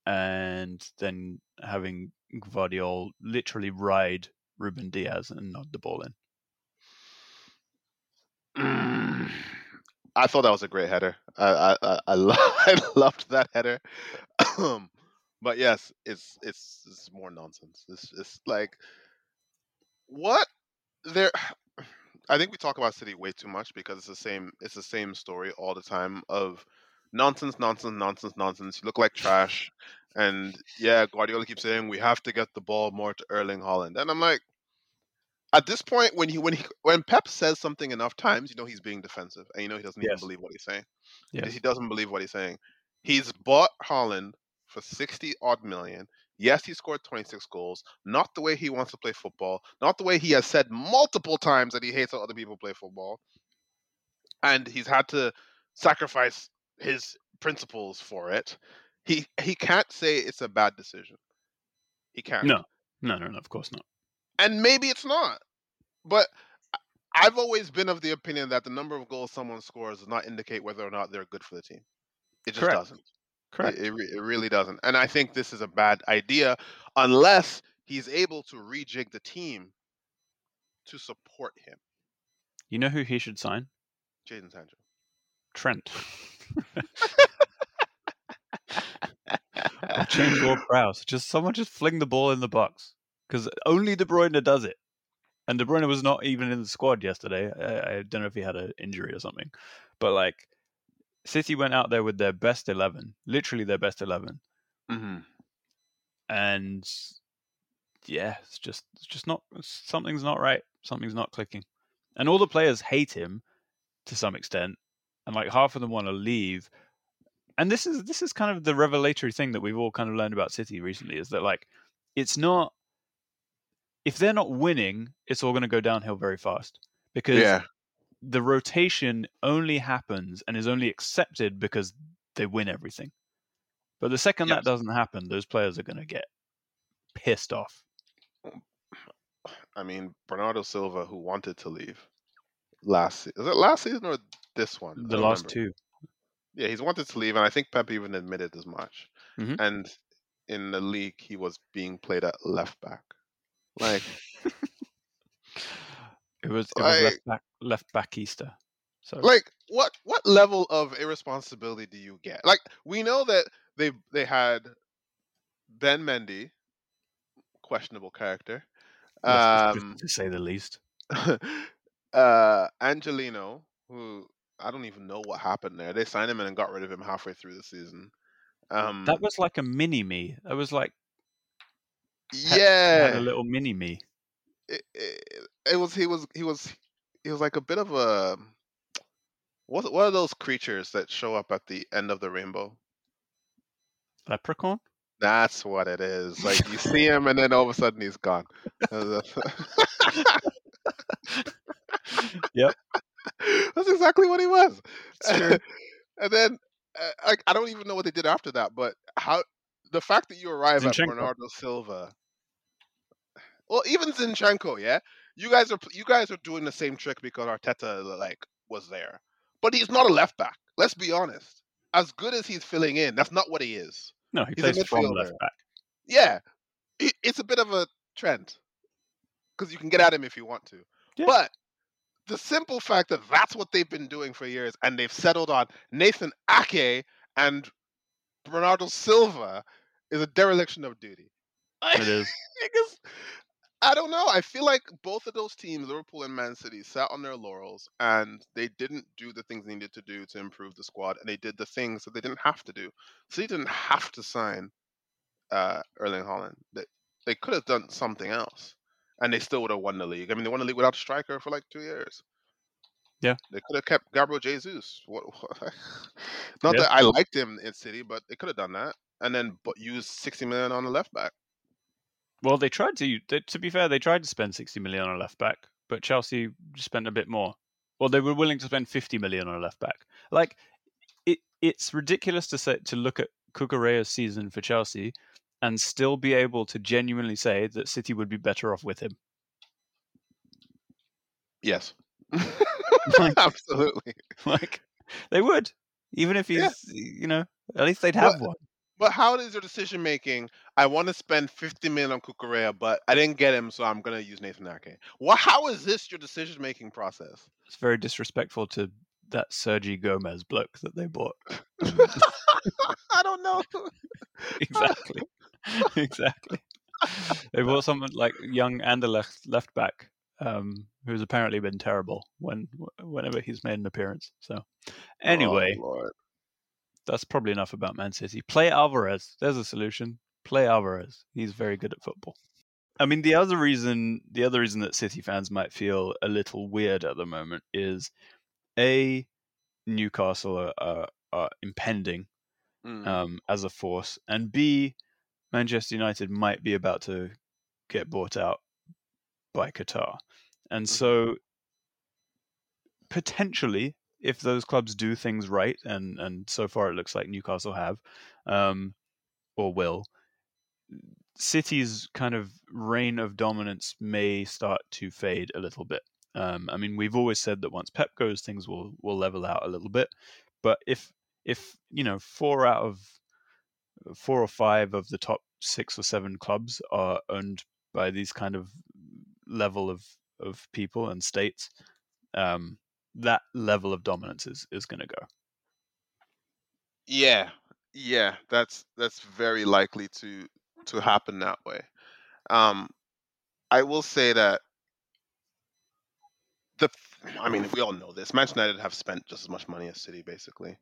and then having Gvardiol literally ride Ruben Dias and nod the ball in. Mm, I thought that was a great header. I I I, I, lo- I loved that header. But yes, it's it's it's more nonsense. It's it's like what there. I think we talk about City way too much because it's the same. It's the same story all the time of nonsense, nonsense, nonsense, nonsense. You look like trash, and yeah, Guardiola keeps saying we have to get the ball more to Erling Haaland, and I'm like, at this point, when he when he when Pep says something enough times, you know he's being defensive, and you know he doesn't even believe what he's saying. Yes. He doesn't believe what he's saying. He's bought Haaland for sixty odd million. Yes, he scored twenty six goals. Not the way he wants to play football. Not the way he has said multiple times that he hates how other people play football. And he's had to sacrifice his principles for it. He he can't say it's a bad decision. He can't. No. No, no, no, of course not. and maybe it's not. But I've always been of the opinion that the number of goals someone scores does not indicate whether or not they're good for the team. It just Correct. doesn't. Correct. It, it, it really doesn't. And I think this is a bad idea unless he's able to rejig the team to support him. You know who he should sign? Jadon Sancho. Trent. change Ward Prowse. Just someone just fling the ball in the box because only De Bruyne does it. And De Bruyne was not even in the squad yesterday. I, I don't know if he had an injury or something, but like City went out there with their best eleven, literally their best eleven, Mm-hmm. and yeah, it's just it's just not something's not right. Something's not clicking, and all the players hate him to some extent, and like half of them want to leave. And this is this is kind of the revelatory thing that we've all kind of learned about City recently is that like it's not if they're not winning, it's all going to go downhill very fast because Yeah. the rotation only happens and is only accepted because they win everything. But the second Yes. that doesn't happen, those players are going to get pissed off. Mm, I mean, Bernardo Silva, who wanted to leave last is it last season or this one? The last remember. two. Yeah, he's wanted to leave, and I think Pep even admitted as much. Mhm. And in the league, he was being played at left back. Like, It was it was Like- left back left back Easter. So like what what level of irresponsibility do you get? Like, we know that they they had Ben Mendy, questionable character, um, to say the least. uh, Angelino, who I don't even know what happened there. They signed him in and got rid of him halfway through the season. Um, That was like a mini me. That was like yeah, had a little mini me. it, it, it was he was he was he was like a bit of a what what are those creatures that show up at the end of the rainbow? Leprechaun? That's what it is. Like you see him and then all of a sudden he's gone. Yep. That's exactly what he was. And then uh, I, I don't even know what they did after that, but how the fact that you arrive at Bernardo Silva. Well, even Zinchenko, yeah, you guys are you guys are doing the same trick because Arteta like was there, but he's not a left back. Let's be honest. As good as he's filling in, that's not what he is. No, he He's a plays from left back. Yeah, it's a bit of a trend because you can get at him if you want to. Yeah. But the simple fact that that's what they've been doing for years, and they've settled on Nathan Ake and Bernardo Silva, is a dereliction of duty. It is. because I don't know. I feel like both of those teams, Liverpool and Man City, sat on their laurels and they didn't do the things they needed to do to improve the squad, and they did the things that they didn't have to do. So they didn't have to sign uh, Erling Haaland. They they could have done something else, and they still would have won the league. I mean, they won the league without a striker for like two years. Yeah. they could have kept Gabriel Jesus. What? what- Not Yeah. that I liked him in City, but they could have done that, and then but use sixty million on the left back. Well, they tried to. They, to be fair, they tried to spend sixty million on a left back, but Chelsea spent a bit more. Well, they were willing to spend fifty million on a left back. Like, it it's ridiculous to say to look at Cucurella's season for Chelsea and still be able to genuinely say that City would be better off with him. Yes. Like- Absolutely. like, they would, even if he's, Yeah. you know, at least they'd have But- one. But how is your decision making? I want to spend 50 million on Cucurella, but I didn't get him, so I'm going to use Nathan Ake. Well, how is this your decision making process? It's very disrespectful to that Sergi Gomez bloke that they bought. I don't know. exactly. exactly. They bought someone like young Anderlecht left back, um, who's apparently been terrible when whenever he's made an appearance. So, anyway, Oh, that's probably enough about Man City. Play Alvarez. There's a solution. Play Alvarez. He's very good at football. I mean, the other reason, the other reason that City fans might feel a little weird at the moment is a Newcastle are, are, are impending Mm. um, as a force, and b Manchester United might be about to get bought out by Qatar, and Mhm. so potentially, if those clubs do things right, and and so far it looks like Newcastle have, um, or will, City's kind of reign of dominance may start to fade a little bit. Um, I mean, we've always said that once Pep goes, things will will level out a little bit. But if if you know four out of four or five of the top six or seven clubs are owned by these kind of level of of people and states, um, that level of dominance is is going to go. Yeah, yeah, that's that's very likely to to happen that way. Um, I will say that the I mean, we all know this. Manchester United have spent just as much money as City, basically,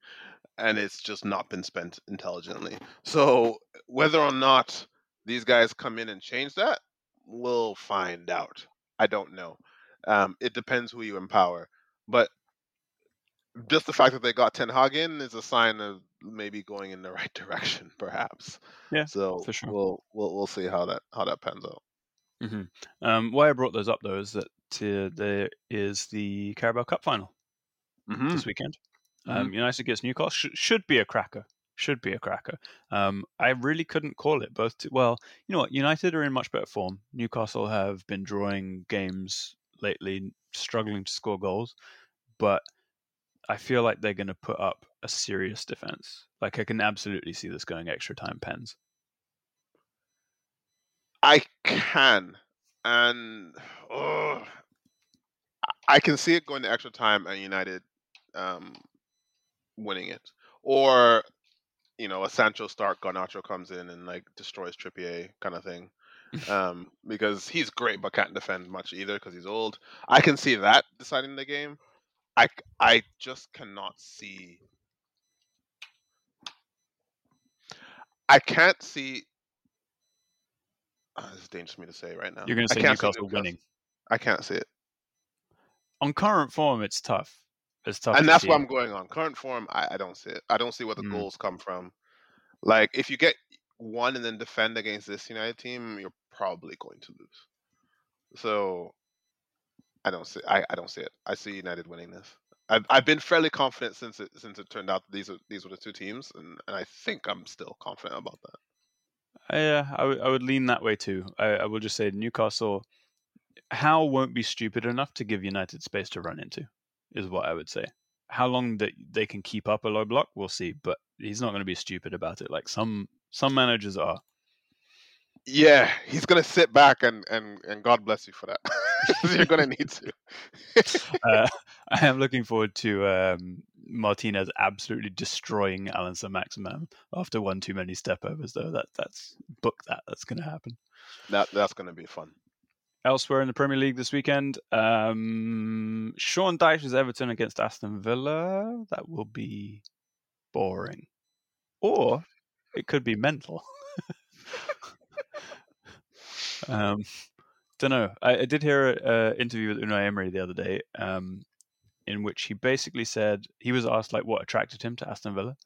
and it's just not been spent intelligently. So whether or not these guys come in and change that, we'll find out. I don't know. Um, it depends who you empower, but just the fact that they got Ten Hag in is a sign of maybe going in the right direction, perhaps. Yeah, So for sure. we'll we'll we'll see how that how that pans out. hmm Um, why I brought those up though is that uh, there is the Carabao Cup final Mm-hmm. this weekend. Um, United against Newcastle Sh- should be a cracker. Should be a cracker. Um, I really couldn't call it. Both t- well, you know what? United are in much better form. Newcastle have been drawing games lately, struggling to score goals, but I feel like they're going to put up a serious defense. Like I can absolutely see this going extra time pens. I can, and oh, I can see it going to extra time and United um, winning it, or you know, a Sancho start, Garnacho comes in and like destroys Trippier kind of thing. Um, because he's great but can't defend much either because he's old. I can see that deciding the game. I I just cannot see. I can't see. Uh, this is dangerous for me to say right now. You're going to say Newcastle winning. I can't see it, On current form, it's tough. It's tough. and that's see what. I'm going on. Current form, I, I don't see it. I don't see where the Mm. goals come from. Like if you get one and then defend against this United team, you're probably going to lose. So I don't see. I, I don't see it. I see United winning this. I've I've been fairly confident since it since it turned out these are these were the two teams, and, and I think I'm still confident about that. Yeah, I would- I would lean that way too. I, I will just say Newcastle. Howe won't be stupid enough to give United space to run into, is what I would say. How long that they can keep up a low block, we'll see. But he's not going to be stupid about it, like some some managers are. Yeah, he's gonna sit back and and and God bless you for that. you're gonna need to. Uh, I am looking forward to um, Martinez absolutely destroying Alan Maximin after one too many step overs, though. That that's book that. That's going to happen. that that's gonna be fun. Elsewhere in the Premier League this weekend, um, Sean Dyche's Everton against Aston Villa. That will be boring, or it could be mental. um, don't know. I, I did hear an interview with Unai Emery the other day, um, in which he basically said he was asked like what attracted him to Aston Villa,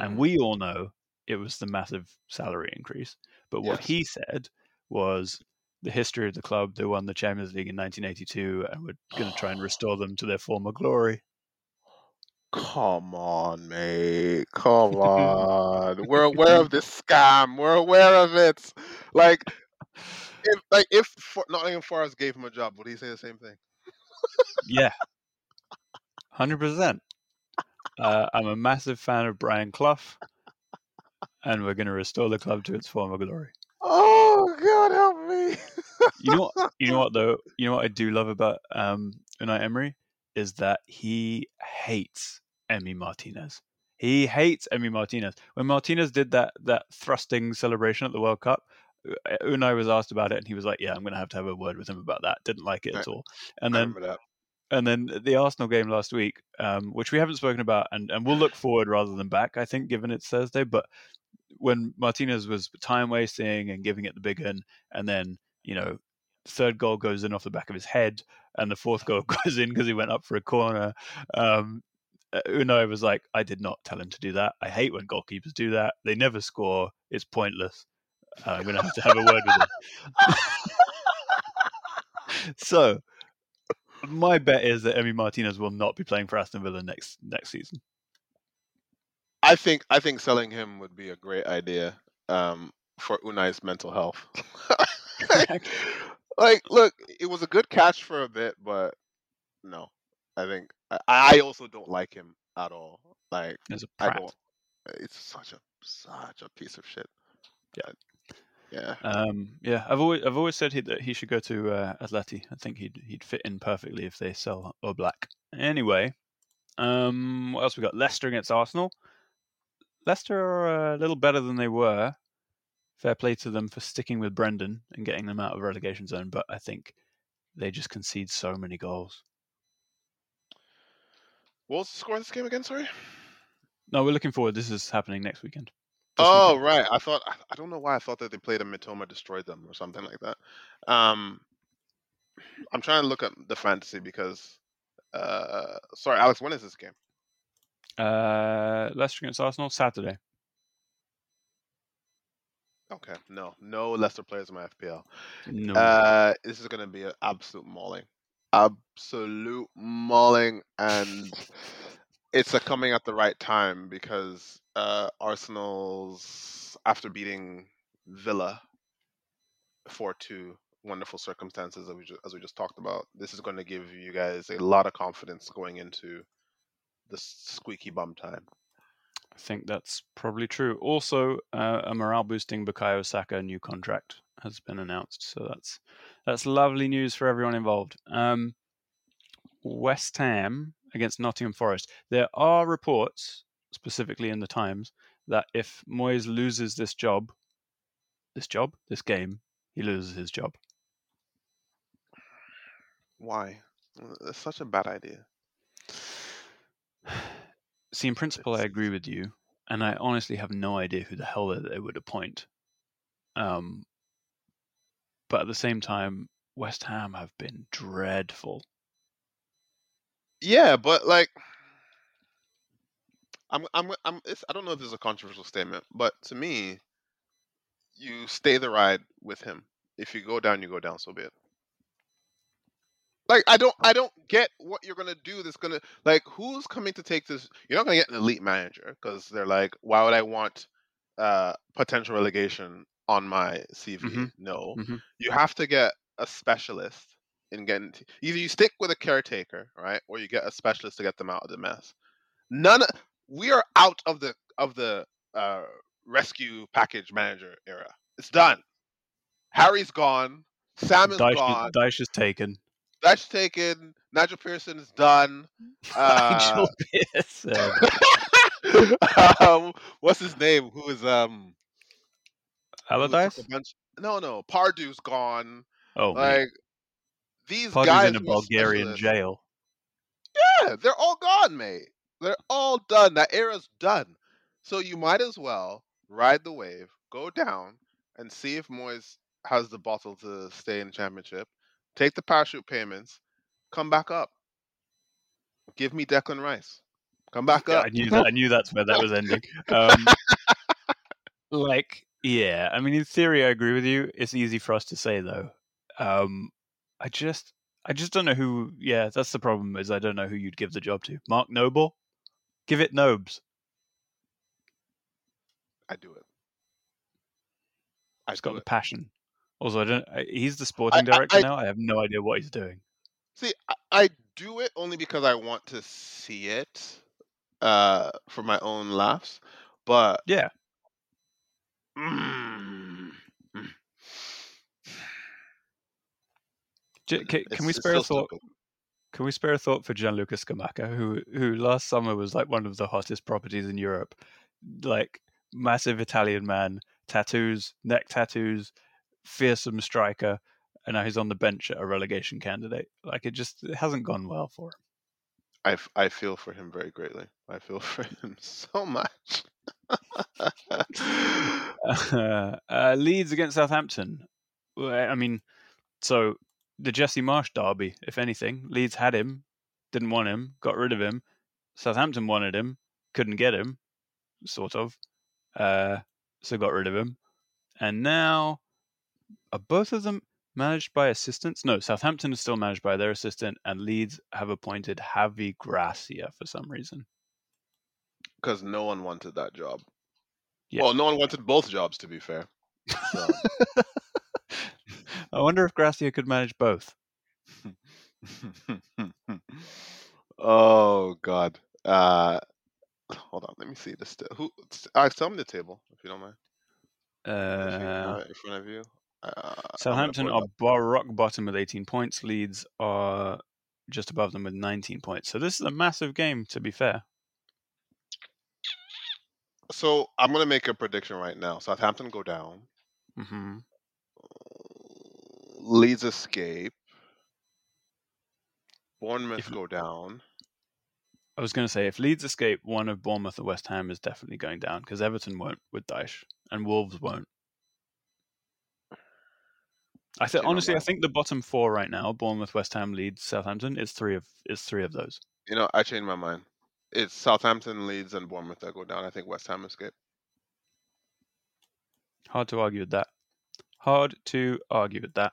and Mhm. we all know it was the massive salary increase. But what Yes. he said was the history of the club. They won the Champions League in 1982, and we're going to try and restore them to their former glory. Come on, mate. Come on. We're aware of this scam. We're aware of it. Like, if like if For- Nottingham Forest gave him a job, would he say the same thing? Yeah, hundred percent. Uh, I'm a massive fan of Brian Clough, and we're going to restore the club to its former glory. Oh God, help me! You know what? You know what though? You know what I do love about um, Unai Emery is that he hates Emi Martinez. He hates Emi Martinez. When Martinez did that that thrusting celebration at the World Cup, uh, Unai was asked about it, and he was like, "Yeah, I'm going to have to have a word with him about that." Didn't like it I- at all. And I then and then the Arsenal game last week, um, which we haven't spoken about, and, and we'll look forward rather than back, I think, given it's Thursday. But when Martinez was time wasting and giving it the big un, and then you know, third goal goes in off the back of his head, and the fourth goal goes in because he went up for a corner. Um, uh, Unai was like, I did not tell him to do that. I hate when goalkeepers do that. They never score. It's pointless. Uh, I'm going to have to have a word with him. so, my bet is that Emi Martinez will not be playing for Aston Villa next next season. I think I think selling him would be a great idea um, for Unai's mental health. like, look, it was a good catch for a bit, but no, I think I, I also don't like him at all. Like, As a I don't. It's such a such a piece of shit. Yeah. Yeah. Um, yeah, I've always I've always said he, that he should go to uh, Atleti. I think he'd he'd fit in perfectly if they sell Oblak. Anyway, um, what else we got? Leicester against Arsenal. Leicester are a little better than they were. Fair play to them for sticking with Brendan and getting them out of relegation zone, but I think they just concede so many goals. What was the score of this game again? Sorry. No, we're looking forward. This is happening next weekend. This Oh weekend. right, I thought I- I don't know why I thought that they played a Mitoma destroyed them or something like that. Um, I'm trying to look at the fantasy because, uh, sorry, Alex, when is this game? Uh, Leicester against Arsenal Saturday. Okay, no, no Leicester players in my FPL. No, Uh, this is going to be an absolute mauling, absolute mauling, and it's a coming at the right time because uh, Arsenal's after beating Villa four two, wonderful circumstances as we just, as we just talked about. This is going to give you guys a lot of confidence going into the squeaky bum time. I think that's probably true. Also, uh, a morale boosting Bukayo Saka new contract has been announced, so that's that's lovely news for everyone involved. Um, West Ham against Nottingham Forest. There are reports, specifically in the Times, that if Moyes loses this job, this job, this game, he loses his job. Why? It's such a bad idea. See, in principle, I agree with you, and I honestly have no idea who the hell they would appoint. Um, but at the same time, West Ham have been dreadful. Yeah, but like, I'm, I'm, I'm. It's, I don't know if this is a controversial statement, but to me, you stay the ride with him. If you go down, you go down. So be it. Like, I don't, I don't get what you're gonna do. That's gonna like, who's coming to take this? You're not gonna get an elite manager because they're like, why would I want uh potential relegation on my CV? Mhm. No, Mhm. you have to get a specialist in getting t- either you stick with a caretaker, right, or you get a specialist to get them out of the mess. None. We are out of the of the uh, rescue package manager era. It's done. Harry's gone. Sam is Dyche, gone. Dyche is taken. That's taken. Nigel Pearson is done. Uh, Nigel Pearson. um, what's his name? Who is um? Allardyce? bunch- No, no. Pardew's gone. Oh. Like these Pardew's guys in a Bulgarian jail. Yeah, they're all gone, mate. They're all done. That era's done. So you might as well ride the wave, go down, and see if Moyes has the bottle to stay in the championship. Take the parachute payments, come back up. Give me Declan Rice. Come back Yeah, up. I knew that. I knew that's where that was ending. Um, like, yeah. I mean, in theory, I agree with you. It's easy for us to say, though. Um, I just, I just don't know who. Yeah, that's the problem. Is I don't know who you'd give the job to. Mark Noble, give it Nobes. I do it. I He's got do the passion. Also, I don't. He's the sporting director I- now. I have no idea what he's doing. See, I, I do it only because I want to see it uh, for my own laughs. But Yeah. mm, J- ca- can we spare a thought? stupid. Can we spare a thought for Gianluca Scamacca, who who last summer was like one of the hottest properties in Europe, like massive Italian man, tattoos, neck tattoos, fearsome striker, and now he's on the bench at a relegation candidate. Like it just it hasn't gone well for him. I, I feel for him very greatly. I feel for him so much. him. uh, Leeds against Southampton. I mean, So the Jesse Marsch derby, if anything, Leeds had him, didn't want him, got rid of him. Southampton wanted him, couldn't get him, sort of. Uh, so got rid of him. And now are both of them managed by assistants? No, Southampton is still managed by their assistant, and Leeds have appointed Javi Gracia for some reason. Because no one wanted that job. Yeah. Well, no one wanted both jobs, to be fair. So. I wonder if Gracia could manage both. oh God. Uh, hold on. Let me see this. Who? Alex, tell me the table if you don't mind. If you have Uh, in front of you. Uh, Southampton are bar rock bottom with 18 points. Leeds are just above them with 19 points. So this is a massive game, to be fair. So I'm gonna make a prediction right now. Southampton go down. hmm Leeds escape. Bournemouth If- go down. I was going to say, if Leeds escape, one of Bournemouth or West Ham is definitely going down because Everton won't with Dyche and Wolves won't. I know, honestly, I think the bottom four right now: Bournemouth, West Ham, Leeds, Southampton is three of is three of those. You know, I changed my mind. It's Southampton, Leeds, and Bournemouth that go down. I think West Ham escape. Hard to argue with that. Hard to argue with that.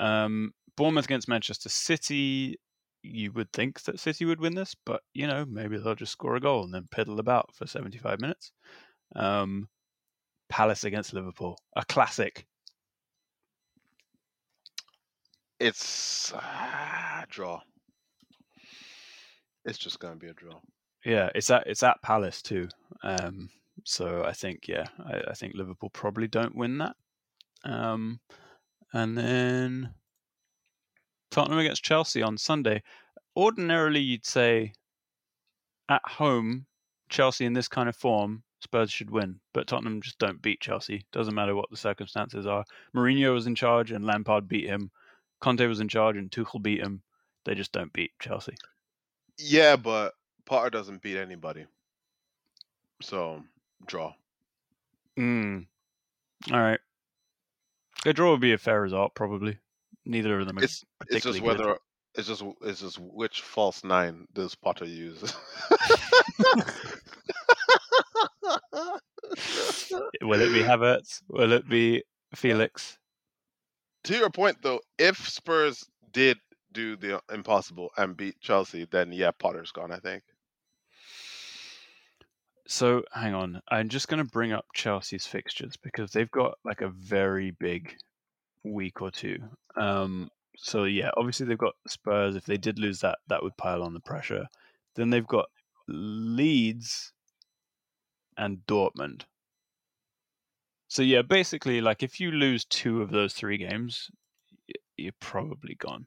Um, Bournemouth against Manchester City. You would think that City would win this, but you know maybe they'll just score a goal and then piddle about for seventy-five minutes. Um, Palace against Liverpool, a classic. It's ah, draw. It's just gonna be a draw. Yeah, it's at it's at Palace too. Um, so I think yeah, I, I think Liverpool probably don't win that. Um, and then Tottenham against Chelsea on Sunday. Ordinarily, you'd say at home, Chelsea in this kind of form, Spurs should win, but Tottenham just don't beat Chelsea. Doesn't matter what the circumstances are. Mourinho was in charge and Lampard beat him. Conte was in charge and Tuchel beat him. They just don't beat Chelsea. Yeah, but Potter doesn't beat anybody. So draw. Mm. All right. A draw would be a fair result, probably. Neither of them It's it's just particularly good. whether it's just it's just which false nine does Potter use. Will it be Havertz? Will it be Felix? To your point though, if Spurs did do the impossible and beat Chelsea, then yeah, Potter's gone. I think. So hang on. I'm just going to bring up Chelsea's fixtures because they've got like a very big week or two. Um, so yeah, obviously they've got Spurs. If they did lose that, that would pile on the pressure. Then they've got Leeds and Dortmund. So yeah, basically, like if you lose two of those three games, you're probably gone.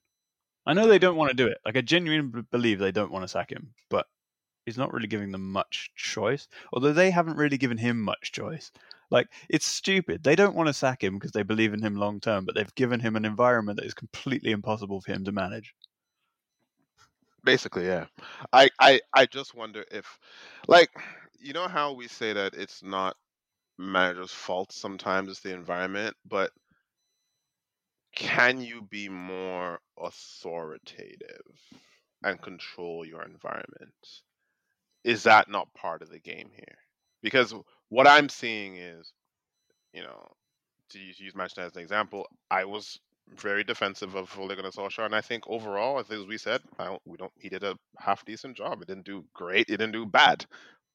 I know they don't want to do it. Like I genuinely believe they don't want to sack him, but he's not really giving them much choice. Although they haven't really given him much choice. Like it's stupid. They don't want to sack him because they believe in him long term, but they've given him an environment that is completely impossible for him to manage. Basically, yeah. I, I I just wonder if, like, you know how we say that it's not managers' fault sometimes it's the environment, but can you be more authoritative and control your environment? Is that not part of the game here? Because what I'm seeing is, you know, to use Manchester as an example, I was very defensive of Ole Gunnar Solskjaer, and I think overall, as we said, don't, we don't. He did a half decent job. It didn't do great. It didn't do bad.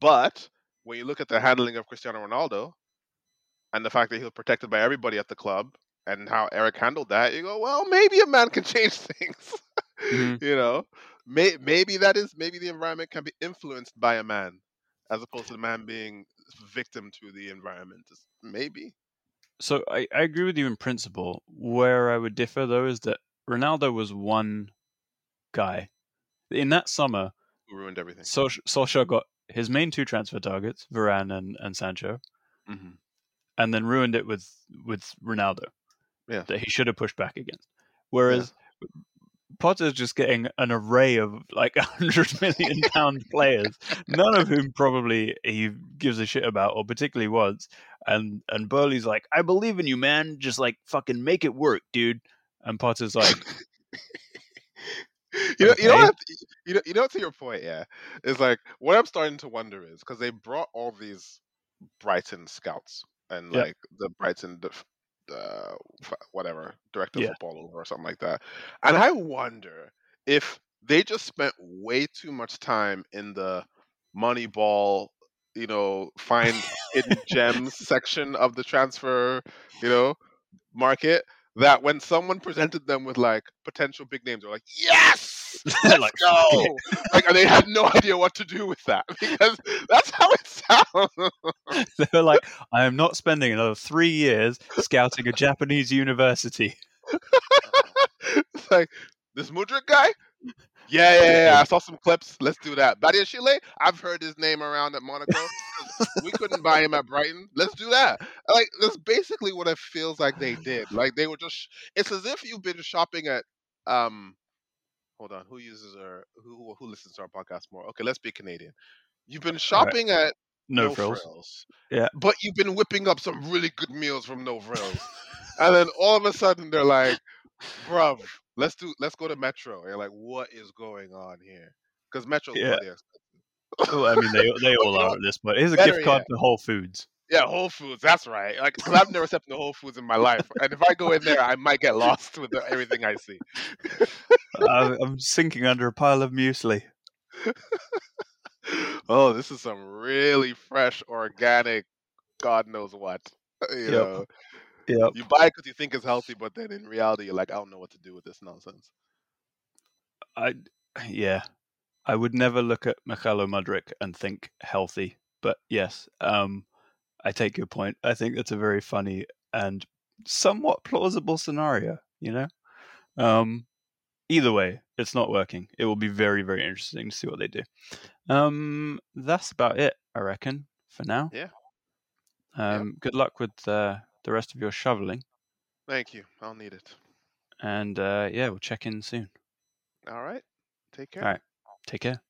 But when you look at the handling of Cristiano Ronaldo and the fact that he was protected by everybody at the club and how Eric handled that, you go, well, maybe a man can change things. Mhm. you know, May, maybe that is maybe the environment can be influenced by a man as opposed to the man being victim to the environment. Maybe. So I, I agree with you in principle. Where I would differ though is that Ronaldo was one guy. In that summer, Who ruined everything. Solskjaer Solskjaer got his main two transfer targets, Varane and, and Sancho, hmm and then ruined it with with Ronaldo. Yeah. That he should have pushed back against. Whereas Potter's just getting an array of like hundred million pound players, none of whom probably he gives a shit about or particularly wants. And and Boehly's like, I believe in you, man. Just like fucking make it work, dude. and Potter's like, you know, you know what? You know, you know. To your point, yeah, is like what I'm starting to wonder is because they brought all these Brighton scouts and like the Brighton, the, uh, whatever director of Yeah. football over or something like that, and I wonder if they just spent way too much time in the Moneyball, you know, find hidden gems section of the transfer, you know, market. That when someone presented them with like potential big names, they're like, "Yes, let's Like, go!" like, and they had no idea what to do with that because that's how it sounds. they were like, I am not spending another three years scouting a Japanese university. it's like this Mudryk guy. Yeah, yeah, yeah. I saw some clips. Let's do that. Badiashile, I've heard his name around at Monaco. we couldn't buy him at Brighton. Let's do that. Like that's basically what it feels like they did. Like they were just. It's as if you've been shopping at. um Hold on. Who uses our who who listens to our podcast more? Okay, let's be Canadian. You've been shopping at No, No, frills. Frills. Yeah. But you've been whipping up some really good meals from No Frills. and then all of a sudden they're like, bruv, let's do let's go to Metro. And you're like, what is going on here? Because Metro, yeah. Well, I mean, they they all are at this point. Here's a better gift card yet. to Whole Foods. Yeah, Whole Foods, that's right. Like, 'cause I've never stepped into Whole Foods in my life. And if I go in there, I might get lost with everything I see. I, I'm sinking under a pile of muesli. oh, this is some really fresh, organic, God knows what. You Yep. know, Yep. you buy it because you think it's healthy, but then in reality, you're like, I don't know what to do with this nonsense. I yeah. I would never look at Mykhailo Mudryk and think healthy, but yes, um, I take your point. I think that's a very funny and somewhat plausible scenario. You know, um, either way, it's not working. It will be very very interesting to see what they do. Um, that's about it, I reckon, for now. Yeah. Um, Good luck with uh, the rest of your shoveling, Thank you. I'll need it. and uh, yeah, we'll check in soon. All right. Take care. All right. Take care.